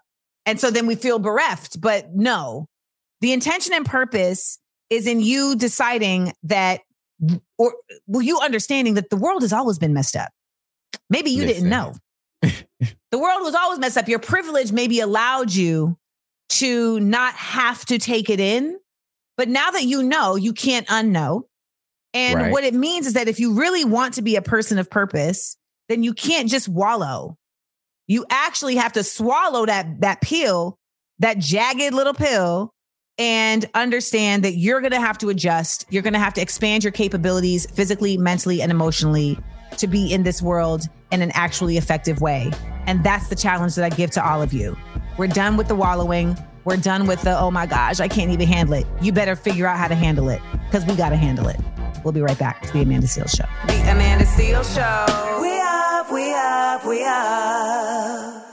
and so then we feel bereft. But no, the intention and purpose is in you deciding that, or well, you understanding that the world has always been messed up. Maybe you didn't know. The world was always messed up. Your privilege maybe allowed you to not have to take it in. But now that you know, you can't unknow. And Right. what it means is that if you really want to be a person of purpose, then you can't just wallow. You actually have to swallow that that pill, that jagged little pill, and understand that you're going to have to adjust. You're going to have to expand your capabilities physically, mentally, and emotionally to be in this world in an actually effective way. And that's the challenge that I give to all of you. We're done with the wallowing. We're done with the, oh my gosh, I can't even handle it. You better figure out how to handle it because we got to handle it. We'll be right back to the Amanda Seales Show. The Amanda Seales Show. We up, we up, we up.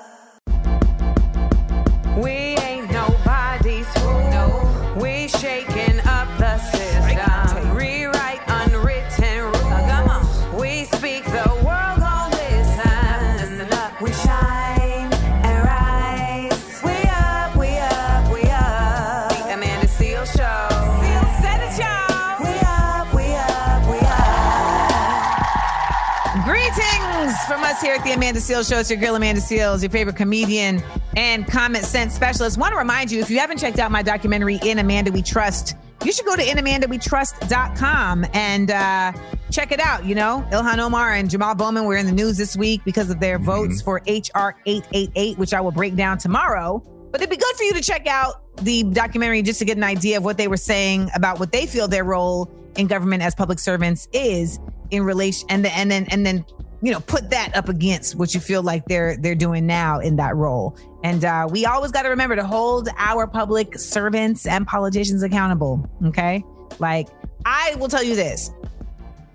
Here at the Amanda Seales Show. It's your girl, Amanda Seales, your favorite comedian and common sense specialist. Want to remind you if you haven't checked out my documentary, In Amanda We Trust, you should go to inamandawetrust.com and uh, check it out. You know, Ilhan Omar and Jamal Bowman were in the news this week because of their votes for HR 888, which I will break down tomorrow. But it'd be good for you to check out the documentary just to get an idea of what they were saying about what they feel their role in government as public servants is in relation and then and then and then you know put that up against what you feel like they're they're doing now in that role and uh, we always got to remember to hold our public servants and politicians accountable okay like i will tell you this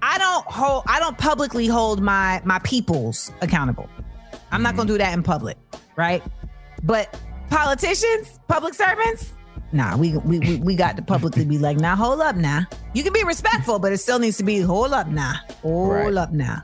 i don't hold i don't publicly hold my my peoples accountable i'm not gonna do that in public right but politicians public servants Nah, we, we we we got to publicly be like, nah, hold up now. You can be respectful, but it still needs to be hold up now. Hold Right. up now.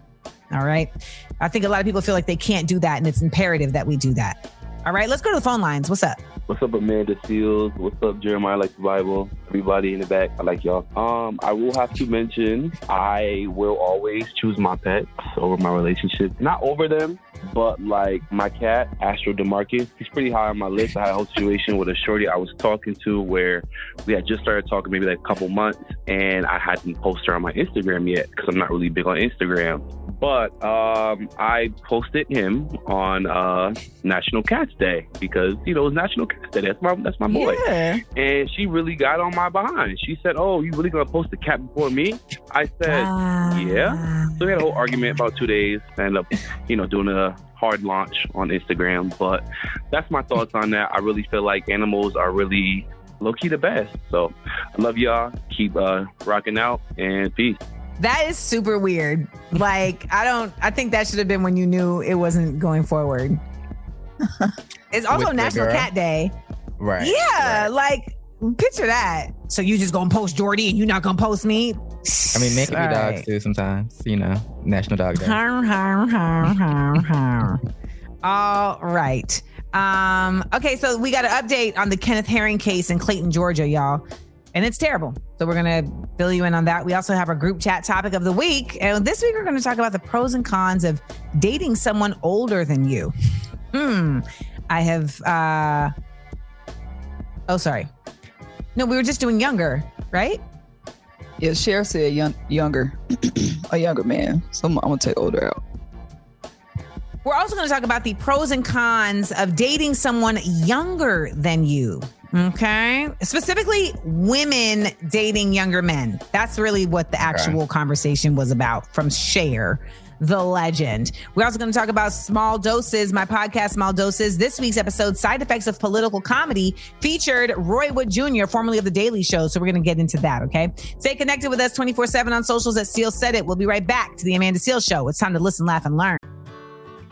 All right. I think a lot of people feel like they can't do that, and it's imperative that we do that. All right, let's go to the phone lines. What's up? What's up, Amanda Seales? What's up, Jeremiah? Like the Bible. Everybody in the back, I like y'all. Um, I will have to mention, I will always choose my pets over my relationship. Not over them, but like my cat, Astro Demarcus. He's pretty high on my list. I had a whole situation with a shorty I was talking to where we had just started talking maybe like a couple months, and I hadn't posted her on my Instagram yet because I'm not really big on Instagram. But um, I posted him on uh, National Cats Day because you know it's National Cats Day. That's my that's my boy. Yeah. And she really got on my behind. She said, "Oh, you really gonna post the cat before me?" I said, "Yeah." So we had a whole argument about two days. I ended up, you know, doing a hard launch on Instagram. But that's my thoughts on that. I really feel like animals are really low key the best. So I love y'all. Keep uh, rocking out and peace. That is super weird. Like, I don't. I think that should have been when you knew it wasn't going forward. it's also With National? Cat Day. Right. Yeah, like picture that. So you just gonna post Jordy and you're not gonna post me? I mean, men can be All dogs right. too sometimes. You know, National Dog Day. Har, har, har, har, har. All right. Um, okay, so we got an update on the Kenneth Herring case in Clayton, Georgia, y'all. And it's terrible. So we're gonna fill you in on that. We also have our group chat topic of the week. And this week we're gonna talk about the pros and cons of dating someone older than you. Hmm. I have uh oh sorry. No, we were just doing younger, right? Yeah, Cher said young, younger, a younger man. So I'm, I'm gonna take older out. We're also going to talk about the pros and cons of dating someone younger than you. Okay. Specifically, women dating younger men. That's really what the actual conversation was about from Cher the legend. We're also going to talk about Small Doses, my podcast, Small Doses. This week's episode, Side Effects of Political Comedy, featured Roy Wood Jr., formerly of The Daily Show. So we're going to get into that. Okay. Stay connected with us 24 7 on socials at Seal Said It. We'll be right back to The Amanda Seales Show. It's time to listen, laugh, and learn.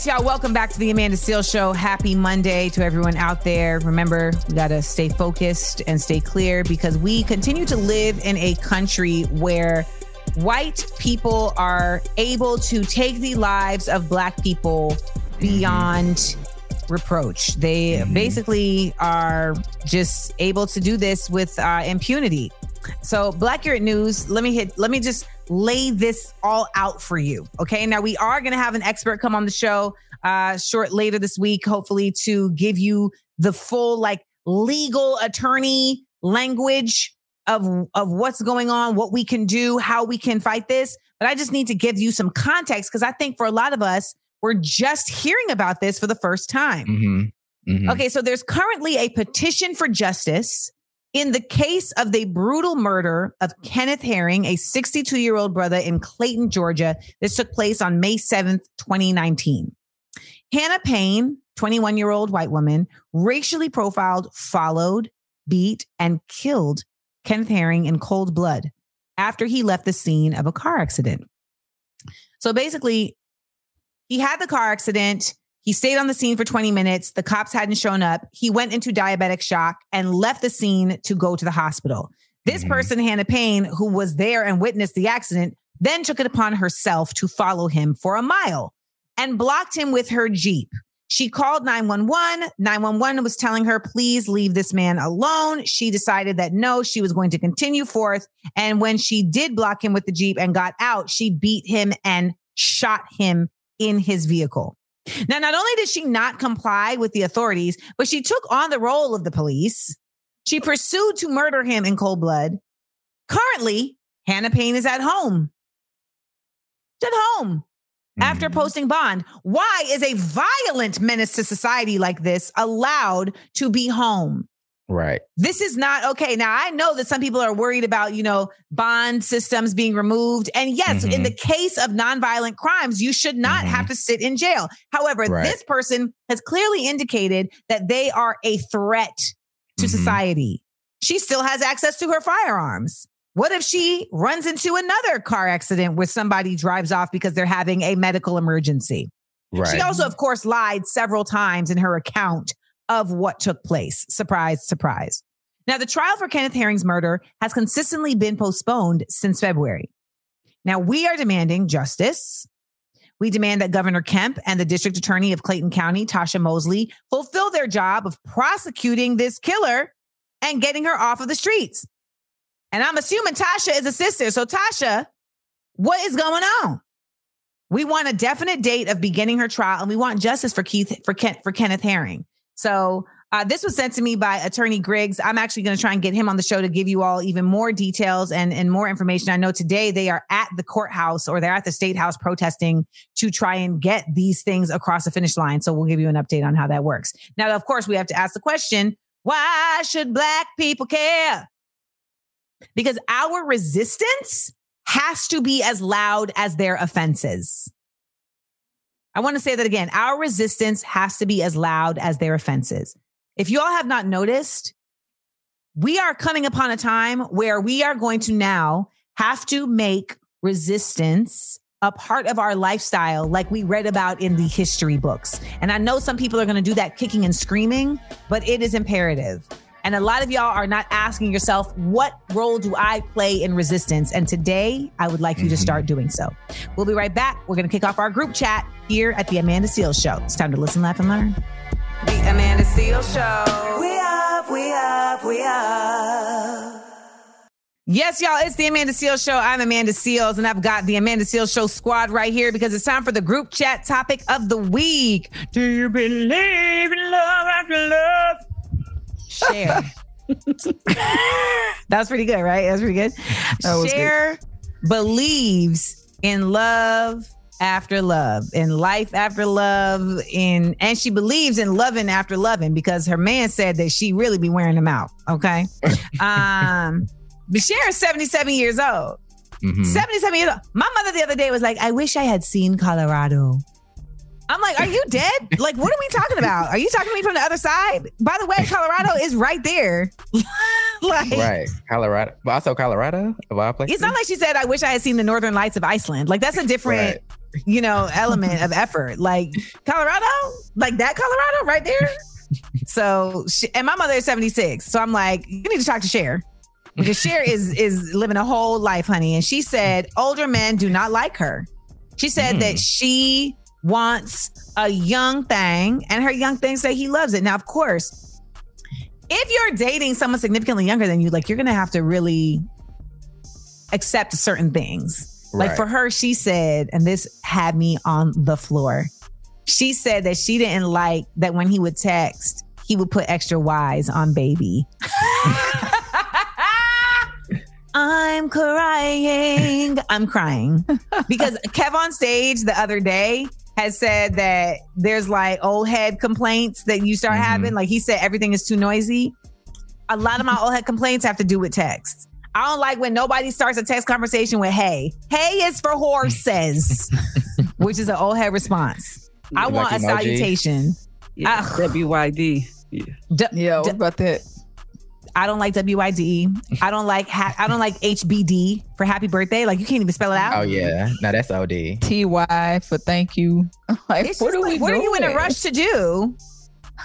Yes, y'all, welcome back to the Amanda Seales Show. Happy Monday to everyone out there. Remember, we got to stay focused and stay clear because we continue to live in a country where white people are able to take the lives of black people beyond reproach. They basically are just able to do this with uh, impunity. So, Black Urate News, let me hit, let me just lay this all out for you. Okay. Now, we are going to have an expert come on the show uh, short later this week, hopefully, to give you the full, like, legal attorney language of, of what's going on, what we can do, how we can fight this. But I just need to give you some context because I think for a lot of us, we're just hearing about this for the first time. Mm-hmm. Mhm. Okay, so there's currently a petition for justice in the case of the brutal murder of Kenneth Herring, a 62 year old brother in Clayton, Georgia. This took place on May 7th, 2019. Hannah Payne, 21 year old white woman, racially profiled, followed, beat, and killed Kenneth Herring in cold blood after he left the scene of a car accident. So basically, he had the car accident. He stayed on the scene for 20 minutes. The cops hadn't shown up. He went into diabetic shock and left the scene to go to the hospital. This mm-hmm. person, Hannah Payne, who was there and witnessed the accident, then took it upon herself to follow him for a mile and blocked him with her Jeep. She called 911. 911 was telling her, please leave this man alone. She decided that no, she was going to continue forth. And when she did block him with the Jeep and got out, she beat him and shot him in his vehicle. Now, not only did she not comply with the authorities, but she took on the role of the police. She pursued to murder him in cold blood. Currently, Hannah Payne is at home. She's at home after mm-hmm. posting bond. Why is a violent menace to society like this allowed to be home? Right. This is not okay. Now, I know that some people are worried about, you know, bond systems being removed. And yes, in Mhm. the case of nonviolent crimes, you should not have to sit in jail. However, Right. this person has clearly indicated that they are a threat to Mhm. society. She still has access to her firearms. What if she runs into another car accident where somebody drives off because they're having a medical emergency? Right. She also, of course, lied several times in her account of what took place. Surprise, surprise. Now, the trial for Kenneth Herring's murder has consistently been postponed since February. Now, we are demanding justice. We demand that Governor Kemp and the district attorney of Clayton County, Tasha Mosley, fulfill their job of prosecuting this killer and getting her off of the streets. And I'm assuming Tasha is a sister. So, Tasha, what is going on? We want a definite date of beginning her trial, and we want justice for Keith for Ken, for Kenneth Herring. So uh, this was sent to me by Attorney Griggs. I'm actually going to try and get him on the show to give you all even more details and and more information. I know today they are at the courthouse or they're at the state house protesting to try and get these things across the finish line. So we'll give you an update on how that works. Now, of course, we have to ask the question: Why should Black people care? Because our resistance has to be as loud as their offenses. I want to say that again. Our resistance has to be as loud as their offenses. If you all have not noticed, we are coming upon a time where we are going to now have to make resistance a part of our lifestyle, like we read about in the history books. And I know some people are going to do that kicking and screaming, but it is imperative. And a lot of y'all are not asking yourself, what role do I play in resistance? And today, I would like you to start mm-hmm. doing so. We'll be right back. We're going to kick off our group chat here at the Amanda Seales Show. It's time to listen, laugh, and learn. The Amanda Seales Show. We up, we up, we up. Yes, y'all, it's the Amanda Seales Show. I'm Amanda Seales, and I've got the Amanda Seales Show squad right here because it's time for the group chat topic of the week. Do you believe in love after love? Cher. that was pretty good, right? That was pretty good. That was Cher believes in love after love, in life after love, in and she believes in loving after loving because her man said that she really be wearing them out. Okay. um but Sharon's 77 years old. Mhm. 77 years old. My mother the other day was like, I wish I had seen Colorado. I'm like, are you dead? like, what are we talking about? Are you talking to me from the other side? By the way, Colorado is right there. like, Right. Colorado. But also Colorado of all places. it's not like she said, I wish I had seen the northern lights of Iceland. Like, that's a different, you know, element of effort. Like, Colorado, like that Colorado right there. So, she, and my mother is 76. So I'm like, you need to talk to Cher because Cher is is living a whole life, honey. And she said older men do not like her. She said Mm. that she wants a young thing, and her young thing say he loves it. Now, of course, if you're dating someone significantly younger than you, like you're gonna have to really accept certain things. Like for her, she said, and this had me on the floor. She said that she didn't like that when he would text, he would put extra Y's on baby. I'm crying. I'm crying because Kev on stage the other day has said that there's like old head complaints that you start Mhm. having. Like he said, everything is too noisy. A lot of my old head complaints have to do with text. I don't like when nobody starts a text conversation with "Hey." Hey is for horses, which is an old head response. I Like want a salutation. Yeah, Ah. WYD. Yeah. D- Yeah, what d- about that? I don't like WID. I don't like ha- I don't like HBD for happy birthday. Like you can't even spell it out. Oh yeah. No, that's OD. TY for thank you. Like, It's what just are we like, what are you in a rush to do?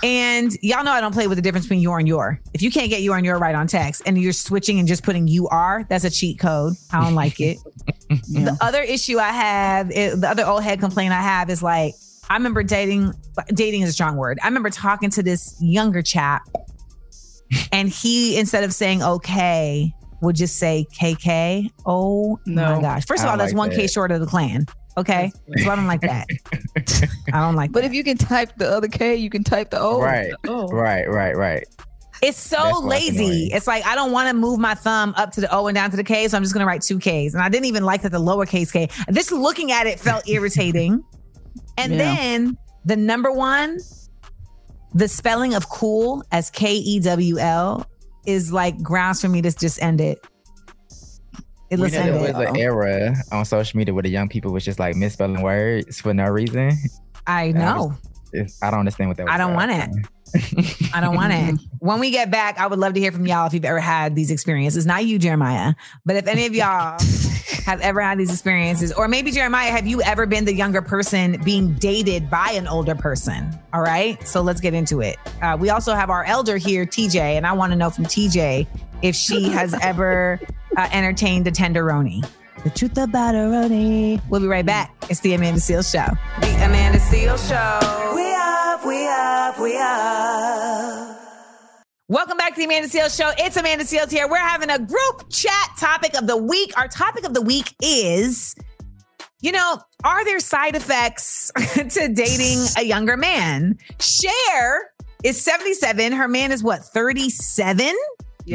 And y'all know I don't play with the difference between your and your. If you can't get your and your right on text and you're switching and just putting you are, that's a cheat code. I don't like it. The other issue I have, i- the other old head complaint I have is like, I remember dating, dating is a strong word. I remember talking to this younger chap and he, instead of saying okay, would just say KK. Oh no. my gosh. First of all, that's like one K short of the clan. Okay. So I don't like that. I don't like But if you can type the other K, you can type the O. Right. Oh. Right. Right. Right. It's so That's lazy. It's like I don't want to move my thumb up to the O and down to the K, so I'm just gonna write two Ks. And I didn't even like that the lowercase K. This looking at it felt irritating. And Yeah. then the number one, the spelling of cool as K E W L is like grounds for me to just end it. It You know, there was an era on social media where the young people was just like misspelling words for no reason. I I know. just- I don't understand what that. Was I don't about. want it. I don't want it. When we get back, I would love to hear from y'all if you've ever had these experiences. Not you, Jeremiah, but if any of y'all have ever had these experiences, or maybe Jeremiah, have you ever been the younger person being dated by an older person? All right. So let's get into it. Uh, we also have our elder here, TJ, and I want to know from TJ if she has ever uh, entertained a tenderoni. The truth about a roni. We'll be right back. It's the Amanda Seales Show. The Amanda Seales Show. We up, we up, we up. Welcome back to the Amanda Seales Show. It's Amanda Seales here. We're having a group chat topic of the week. Our topic of the week is, you know, are there side effects to dating a younger man? Cher is 77. Her man is what, 37?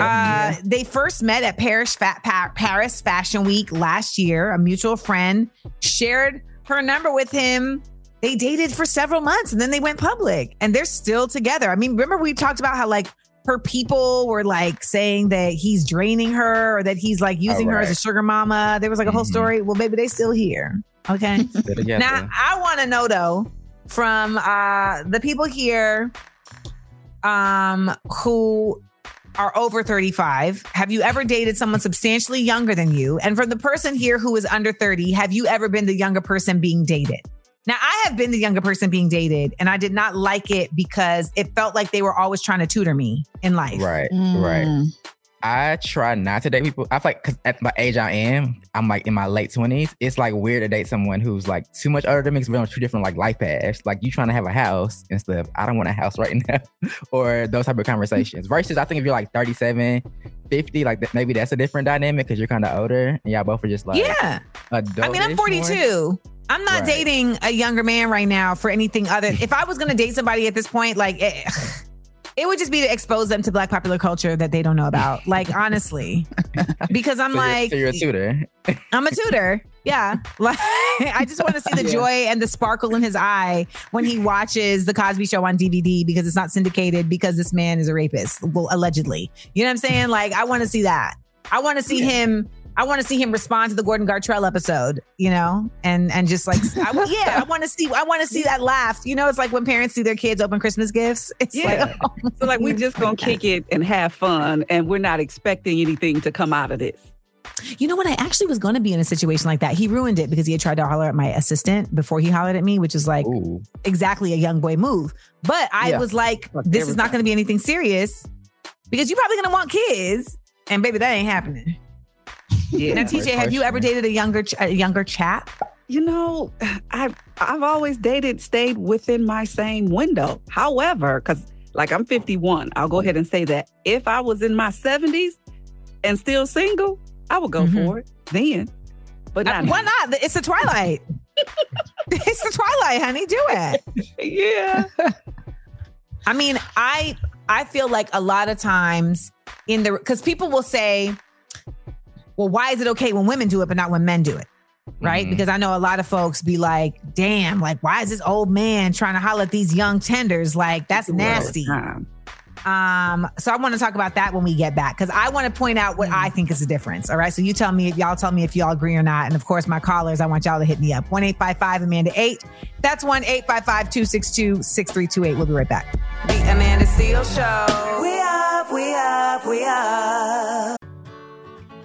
Uh, they first met at Paris, Fa- Pa- Paris Fashion Week last year. A mutual friend shared her number with him. They dated for several months and then they went public and they're still together. I mean, remember we talked about how like her people were like saying that he's draining her or that he's like using her as a sugar mama. There was like a whole Mhm. story. Well, maybe they still here. Okay. Now, I want to know though from uh the people here um who are over 35, have you ever dated someone substantially younger than you? And from the person here who is under 30, have you ever been the younger person being dated? Now, I have been the younger person being dated, and I did not like it because it felt like they were always trying to tutor me in life. right. Mm. Right. I try not to date people. I feel like because at my age I am, I'm like in my late twenties. It's like weird to date someone who's like too much older than me because we're on two different like life paths. Like you trying to have a house and stuff. I don't want a house right now, or those type of conversations. Versus, I think if you're like 37, 50, like th- maybe that's a different dynamic because you're kind of older and y'all both are just like yeah. I mean, I'm 42. I'm not Right. dating a younger man right now for anything other. If I was going to date somebody at this point, like it, it would just be to expose them to black popular culture that they don't know about. Like honestly, because I'm So you're- like, so you're a tutor. I'm a tutor. Yeah. Like I just want to see the Yeah. joy and the sparkle in his eye when he watches the Cosby show on DVD because it's not syndicated because this man is a rapist, well, allegedly. You know what I'm saying? Like I want to see that. I want to see him I want to see him respond to the Gordon Gartrell episode, you know, and and just like, I, yeah, I want to see, I want to see that laugh. You know, it's like when parents see their kids open Christmas gifts. It's Yeah. Oh like, so like we just gonna kick it and have fun, and we're not expecting anything to come out of this. You know what? I actually was going to be in a situation like that. He ruined it because he had tried to holler at my assistant before he hollered at me, which is like exactly a young boy move. But I Yeah. was like, Look, this is not going to be anything serious because you're probably going to want kids. And baby, that ain't happening. Yeah. Now, TJ, have you ever dated a younger ch- a younger chap? You know, I've I've always dated, stayed within my same window. However, because like I'm 51, I'll go ahead and say that if I was in my 70s and still single, I would go Mhm. for it then. But not why not? It's the twilight. it's the twilight, honey. Do it. Yeah. I mean, I I feel like a lot of times in the because people will say, well, why is it okay when women do it but not when men do it? Right? Mhm. Because I know a lot of folks be like, damn, like, why is this old man trying to holler at these young tenders? Like, that's nasty. Um, so I want to talk about that when we get back because I want to point out what I think is the difference. All right. So you tell me if y'all tell me if y'all agree or not. And of course, my callers, I want y'all to hit me up. 1 855 Amanda 8. That's 1 855 262 6328. We'll be right back. The Amanda Seales Show. We up, we up, we up.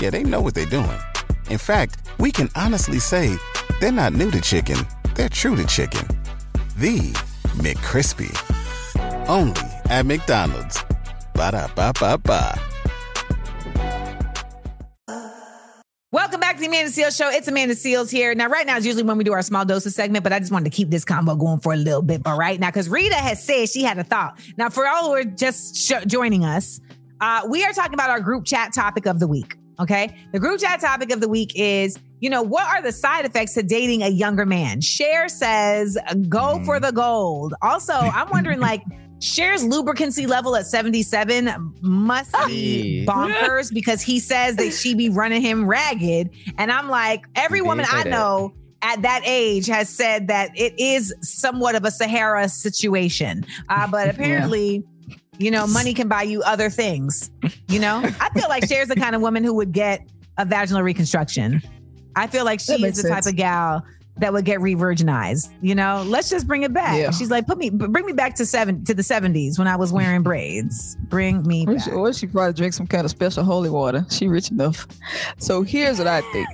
Yeah, they know what they're doing. In fact, we can honestly say they're not new to chicken, they're true to chicken. The McCrispy. Only at McDonald's. Ba da ba ba ba. Welcome back to the Amanda Seales Show. It's Amanda Seales here. Now, right now is usually when we do our small doses segment, but I just wanted to keep this combo going for a little bit. All right. Now, because Rita has said she had a thought. Now, for all who are just sh- joining us, uh, we are talking about our group chat topic of the week. Okay. The group chat topic of the week is, you know, what are the side effects to dating a younger man? Cher says, go for the gold. Also, I'm wondering, like, Cher's lubricancy level at 77 must be bonkers because he says that she be running him ragged. And I'm like, every woman I that. know at that age has said that it is somewhat of a Sahara situation. Uh, but apparently, you know, money can buy you other things. You know, I feel like Cher's the kind of woman who would get a vaginal reconstruction. I feel like she That is makes the type of gal that would get re-virginized. You know, let's just bring it back. Yeah. She's like, put me, bring me back to seven to the seventies when I was wearing braids. Bring me Or back. she, or she probably drink some kind of special holy water. She rich enough. So here's what I think.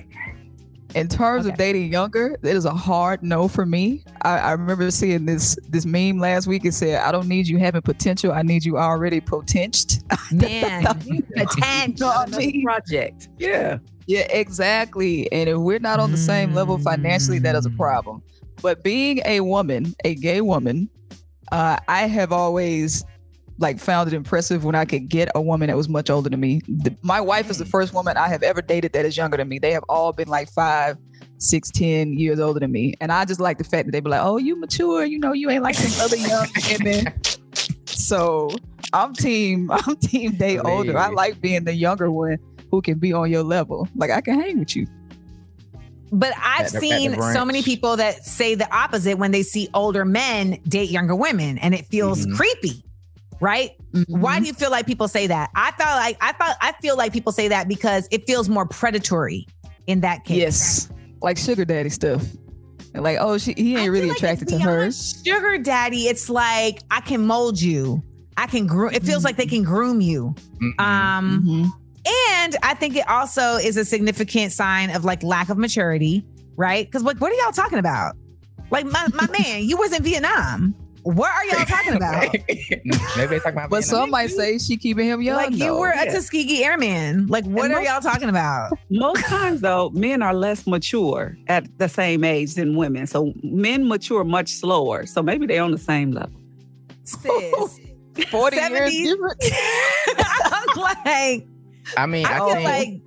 In terms of dating younger, it is a hard no for me. I, I remember seeing this this meme last week. It said, "I don't need you having potential. I need you already potential." Man, potential. project. Yeah. Yeah, exactly. And if we're not on the same level financially, that is a problem. But being a woman, a gay woman, uh, I have always like found it impressive when I could get a woman that was much older than me. The- my wife is the first woman I have ever dated that is younger than me. They have all been like five, six, ten years older than me. And I just like the fact that they be like, oh, you mature, you know, you ain't like some other young women. So I'm team, I'm team day older. I like being the younger one who can be on your level. Like I can hang with you. But I've At the- at seen so many people that say the opposite when they see older men date younger women, and it feels Mhm. creepy. Right? Mm-hmm. Why do you feel like people say that? I felt like I thought I feel like people say that because it feels more predatory in that case. Yes, like sugar daddy stuff. Like, oh, she he ain't really attracted to her. Sugar daddy, it's like I can mold you. I can groom. It feels like they can groom you. Um, Mm-hmm. and I think it also is a significant sign of like lack of maturity, right? Because what what are y'all talking about? Like my my man, you was in Vietnam. What are y'all talking about? Maybe talking about. But some might say she keeping him young. like you though. were a yeah. Tuskegee Airman. Like what And are most- y'all talking about? Most times, though, men are less mature at the same age than women. So men mature much slower. So maybe they're on the same level. Sis. 40 years 70s. different. I'm like, I mean, I, I feel think like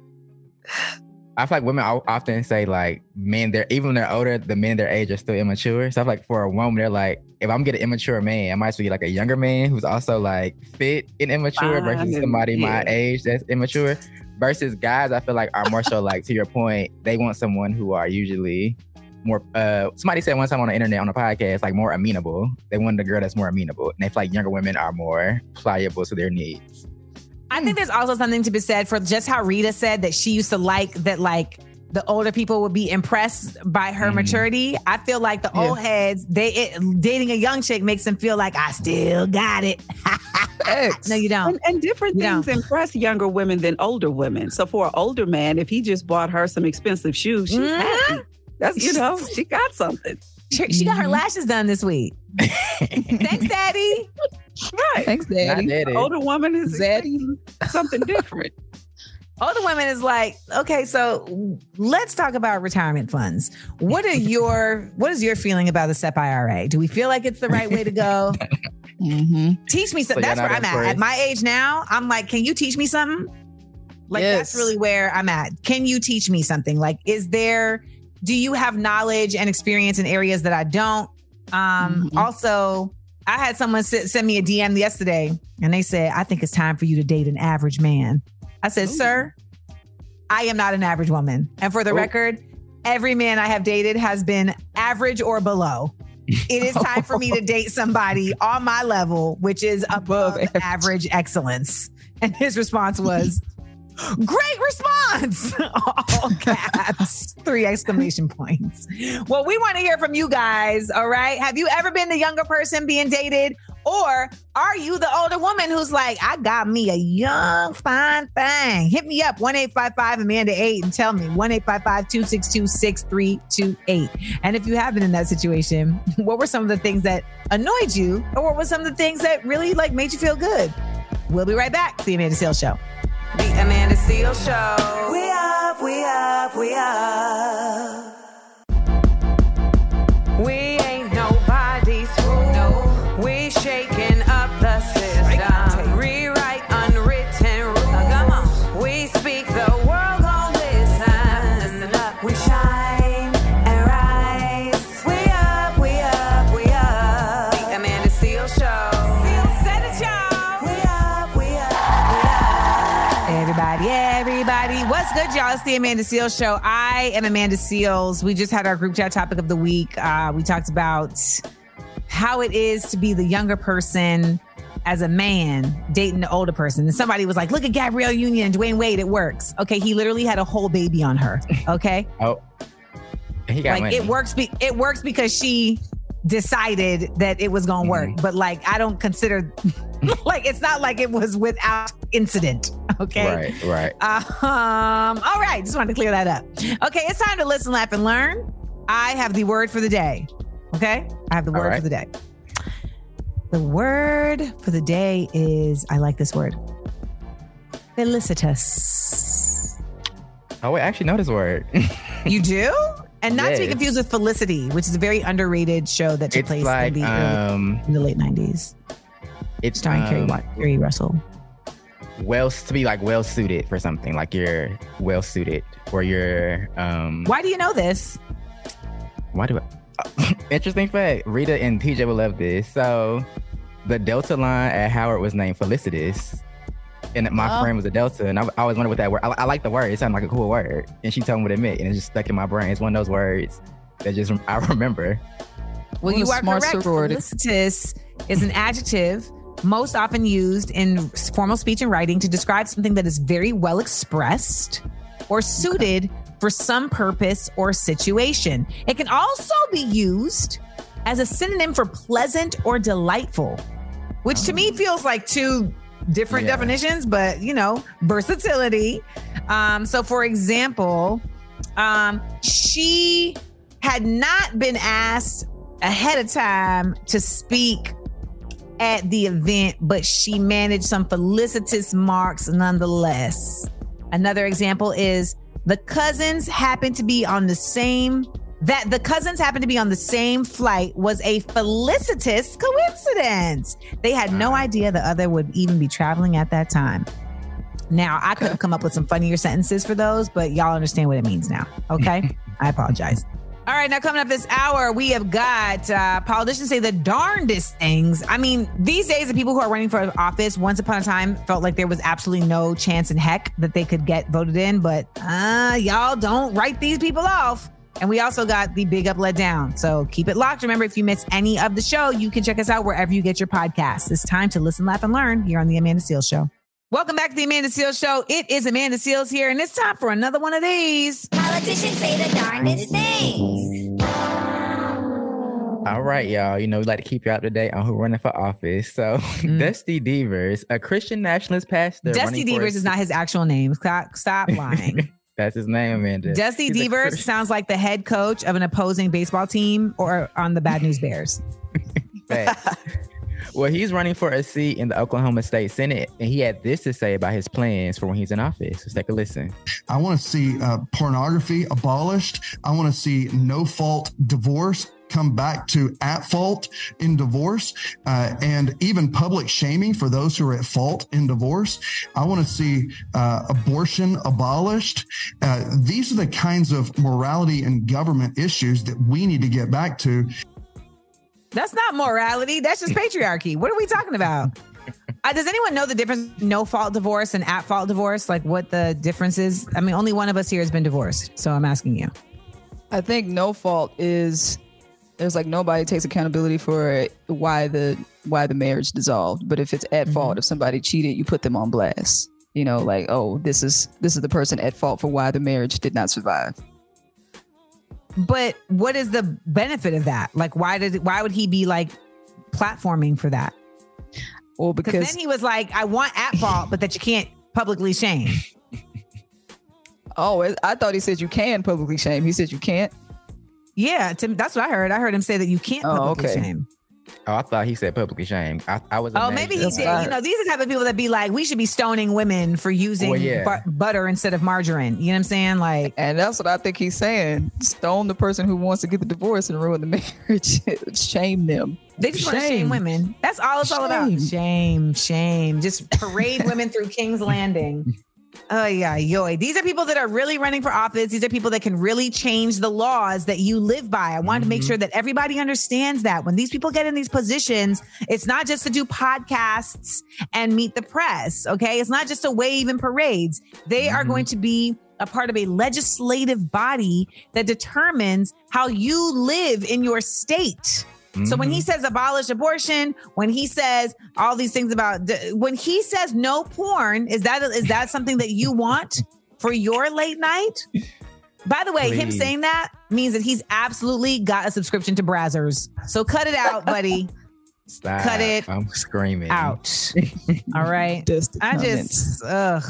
I feel like women often say like men, they're even when they're older, the men their age are still immature. So I feel like for a woman, they're like, if I'm getting an immature man, I might as well get like a younger man who's also like fit and immature Fine versus somebody my age that's immature. Versus guys, I feel like are more so like to your point, they want someone who are usually more uh somebody said one time on the internet on a podcast, like more amenable. They want a girl that's more amenable. And they feel like younger women are more pliable to their needs. I think there's also something to be said for just how Rita said that she used to like that like the older people would be impressed by her Mhm. maturity. I feel like the Yeah. old heads, they it, dating a young chick makes them feel like I still got it. No, you don't. And, and different Yeah. things impress younger women than older women. So for an older man, if he just bought her some expensive shoes, she's Mhm. happy. That's you know, she got something. She, she got her Mhm. lashes done this week. Thanks, Daddy. Right. Thanks, daddy. daddy. Older woman is Zaddy. expecting something different. Older women is like, okay, so let's talk about retirement funds. What are your what is your feeling about the SEP IRA? Do we feel like it's the right way to go? Mm-hmm. teach me So something. you're that's where I'm at. At my age now, I'm like, can you teach me something? Like that's really where I'm at. Can you teach me something? Like, is there? Do you have knowledge and experience in areas that I don't? Um, Mhm. Also, I had someone send me a DM yesterday, and they said, "I think it's time for you to date an average man." I said, Ooh. "Sir, I am not an average woman, and for the Oh. record, every man I have dated has been average or below." It is time for me to date somebody on my level, which is above Above average excellence. And his response was, Great response! All caps, three exclamation points. Well, we want to hear from you guys. All right. Have you ever been the younger person being dated? Or are you the older woman who's like, I got me a young, fine thing? Hit me up, 1 855 Amanda 8, and tell me 1 855 262 6328. And if you have been in that situation, what were some of the things that annoyed you? Or what were some of the things that really like made you feel good? We'll be right back. The Amanda Seales Show. The Amanda Seales Show. We up, we up, we up. We y'all? It's the Amanda Seales Show. I am Amanda Seales. We just had our group chat topic of the week. Uh, we talked about how it is to be the younger person as a man dating the older person. And somebody was like, look at Gabrielle Union and Dwyane Wade. It works. Okay. He literally had a whole baby on her. Okay. Oh, he got like money. it works. Be- it works because she decided that it was going to work. But like, I don't consider, like, it's not like it was without incident. Okay. Right, right. Um, all right, just wanted to clear that up. Okay, it's time to listen, laugh, and learn. I have the word for the day. Okay, I have the word right. for the day. The word for the day is I like this word. Felicitous. Oh wait, I actually know this word. You do? And not to be confused with Felicity, which is a very underrated show that took it's place like in, the early, um, in the late 90s, it's starring Keri, um, Wa- Keri Russell. well to be like well suited for something. Like you're well suited or you're um. Why do you know this? Why do I? Interesting fact. Rita and PJ will love this. So, the Delta line at Howard was named Felicitas, and my Oh. friend was a Delta, and I, I always wondered what that word. I, I like the word. It sounded like a cool word, and she told me what it meant, and it just stuck in my brain. It's one of those words that just I remember. Well, What you are smart correct. sorority. Felicitous is an adjective most often used in formal speech and writing to describe something that is very well expressed or suited for some purpose or situation. It can also be used as a synonym for pleasant or delightful, which to me feels like two different Yeah. definitions, but you know, versatility. Um, so, for example, um, she had not been asked ahead of time to speak at the event, but she managed some felicitous marks nonetheless. Another example is the cousins happened to be on the same that the cousins happened to be on the same flight was a felicitous coincidence. They had no uh-huh. idea the other would even be traveling at that time. Now, I could have come up with some funnier sentences for those, but y'all understand what it means now. Okay? I apologize. All right, now coming up this hour, we have got uh, politicians say the darndest things. I mean, these days, the people who are running for office, once upon a time, felt like there was absolutely no chance in heck that they could get voted in. But uh, y'all don't write these people off. And we also got the big up, let down. So keep it locked. Remember, if you miss any of the show, you can check us out wherever you get your podcasts. It's time to listen, laugh, and learn here on The Amanda Seales Show. Welcome back to The Amanda Seales Show. It is Amanda Seales here, and it's time for another one of these. Politicians say the darndest things. All right, y'all. You know, we like to keep you up to date on who running for office. So, mm. Dusty Deevers, a Christian nationalist pastor. Dusty running for- Deevers is not his actual name. Stop, stop lying. That's his name, Amanda. Dusty He's Deevers sounds like the head coach of an opposing baseball team or on the Bad News Bears. Well, he's running for a seat in the Oklahoma State Senate, and he had this to say about his plans for when he's in office. Let's take a listen. I want to see uh, pornography abolished. I want to see no fault divorce come back to at fault in divorce uh, and even public shaming for those who are at fault in divorce. I want to see uh, abortion abolished. Uh, these are the kinds of morality and government issues that we need to get back to. That's not morality. That's just patriarchy. What are we talking about? Uh, does anyone know the difference no fault divorce and at fault divorce? Like what the difference is? I mean, only one of us here has been divorced. So I'm asking you. I think no fault is there's like nobody takes accountability for why the why the marriage dissolved. But if it's at fault, if somebody cheated, you put them on blast. You know, like oh, this is this is the person at fault for why the marriage did not survive. But what is the benefit of that? Like, why did why would he be like platforming for that? Well, Because then he was like, I want at fault, but that you can't publicly shame. oh, I- thought he said you can publicly shame. He said you can't. Yeah, Tim, that's what I heard. I heard him say that you can't Oh, publicly okay. shame. Oh, I thought he said publicly shame. I, I was. Oh, maybe he at did. that. You know, these are the type of people that be like, we should be stoning women for using Well, yeah. bu- butter instead of margarine. You know what I'm saying? Like, And that's what I think he's saying. Stone the person who wants to get the divorce and ruin the marriage. shame them. they just want to shame women. That's all it's all about. Shame. Shame, shame. Just parade women through King's Landing. Oh yeah, yoy. These are people that are really running for office. These are people that can really change the laws that you live by. I wanted to make mm-hmm. sure that everybody understands that when these people get in these positions, it's not just to do podcasts and meet the press. Okay, it's not just to wave in parades. They are mm-hmm. going to be a part of a legislative body that determines how you live in your state. So when he mm-hmm. says abolish abortion, when he says all these things about when he says no porn, is that is that something that you want for your late night? By the way, him saying that means that he's absolutely got a subscription to Brazzers. So cut it out, buddy. Stop. Cut it I'm screaming. out. All right. Just the I just, ugh.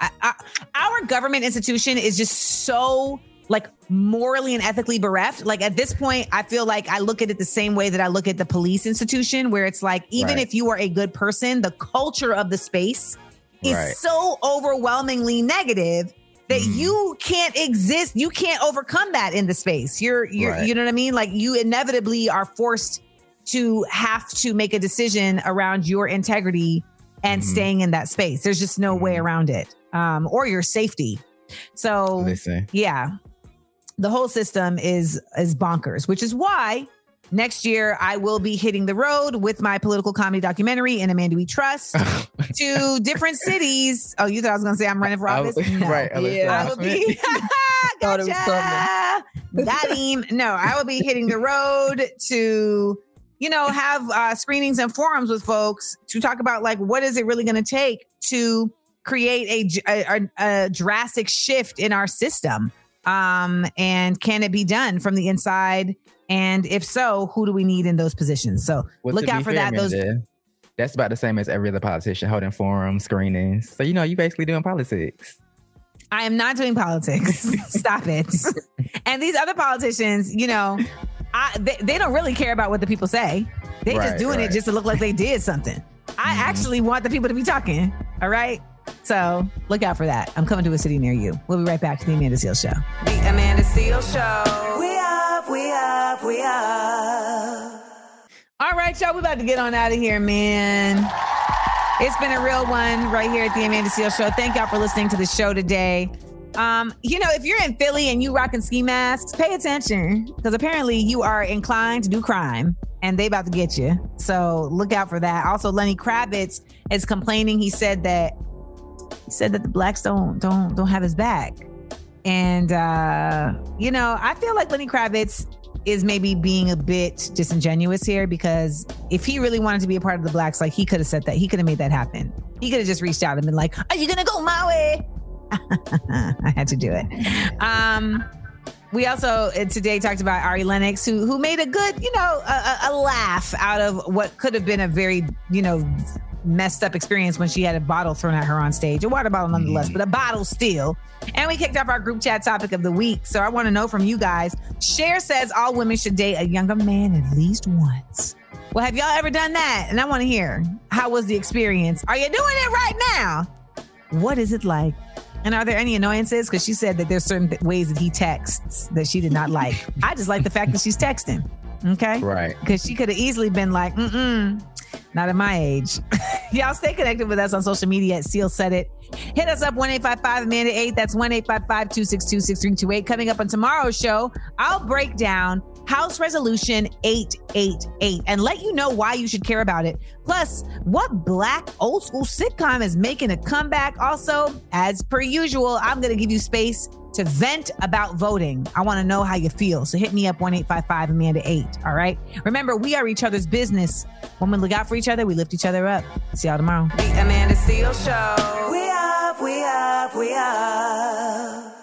I, I, our government institution is just so like morally and ethically bereft. Like at this point, I feel like I look at it the same way that I look at the police institution, where it's like, even Right. if you are a good person, the culture of the space is Right. so overwhelmingly negative that Mm-hmm. you can't exist. You can't overcome that in the space. You're, you're, Right. you know what I mean? Like you inevitably are forced to have to make a decision around your integrity and Mm-hmm. staying in that space. There's just no way around it. Um, or your safety. So yeah. The whole system is is bonkers, which is why next year I will be hitting the road with my political comedy documentary in Amanda We Trust to different cities. Oh, you thought I was gonna say I'm running for office? was- No. right, I was I will be Thought it Gotcha. Got him. No, I will be hitting the road to you know, have uh, screenings and forums with folks to talk about like what is it really going to take to create a, a, a drastic shift in our system, um, and can it be done from the inside? And if so, who do we need in those positions? So Well, look out for fair, that. Those Amanda, that's about the same as every other politician holding forums, screenings. So you know, you're basically doing politics. I am not doing politics. Stop it. and these other politicians, you know, I, they, they don't really care about what the people say. They just Right, doing it just to look like they did something. I actually want the people to be talking. All right. So look out for that. I'm coming to a city near you. We'll be right back to the Amanda Seales Show. The Amanda Seales Show. We up, we up, we up. All right, y'all. We're about to get on out of here, man. It's been a real one right here at the Amanda Seales Show. Thank y'all for listening to the show today. Um, you know, if you're in Philly and you rocking ski masks, pay attention because apparently you are inclined to do crime and they about to get you. So look out for that. Also, Lenny Kravitz is complaining. He said that said that the blacks don't don't don't have his back. And uh, you know, I feel like Lenny Kravitz is maybe being a bit disingenuous here because if he really wanted to be a part of the blacks, like he could have said that, he could have made that happen. He could have just reached out and been like, "Are you gonna go my way?" I had to do it. Um, we also uh, today talked about Ari Lennox, who who made a good, you know, a- a laugh out of what could have been a very, you know, messed up experience when she had a bottle thrown at her on stage. A water bottle, nonetheless, but a bottle still. And we kicked off our group chat topic of the week. So I want to know from you guys. Cher says all women should date a younger man at least once. Well, have y'all ever done that? And I want to hear how was the experience? Are you doing it right now? What is it like? And are there any annoyances? Because she said that there's certain th- ways that he texts that she did not like. I just like the fact that she's texting. Okay. Right. Because she could have easily been like, mm-mm, not at my age. Y'all stay connected with us on social media at Seal Said It. Hit us up 1-855 Amanda 8. That's 1-855-262-6328. Coming up on tomorrow's show, I'll break down House Resolution 888 and let you know why you should care about it. Plus, what black old school sitcom is making a comeback? Also, as per usual, I'm going to give you space to vent about voting. I want to know how you feel. So hit me up 1 855 Amanda 8. All right. Remember, we are each other's business. When we look out for each other, we lift each other up. See y'all tomorrow. The Amanda Seales Show. We up, we up, we up.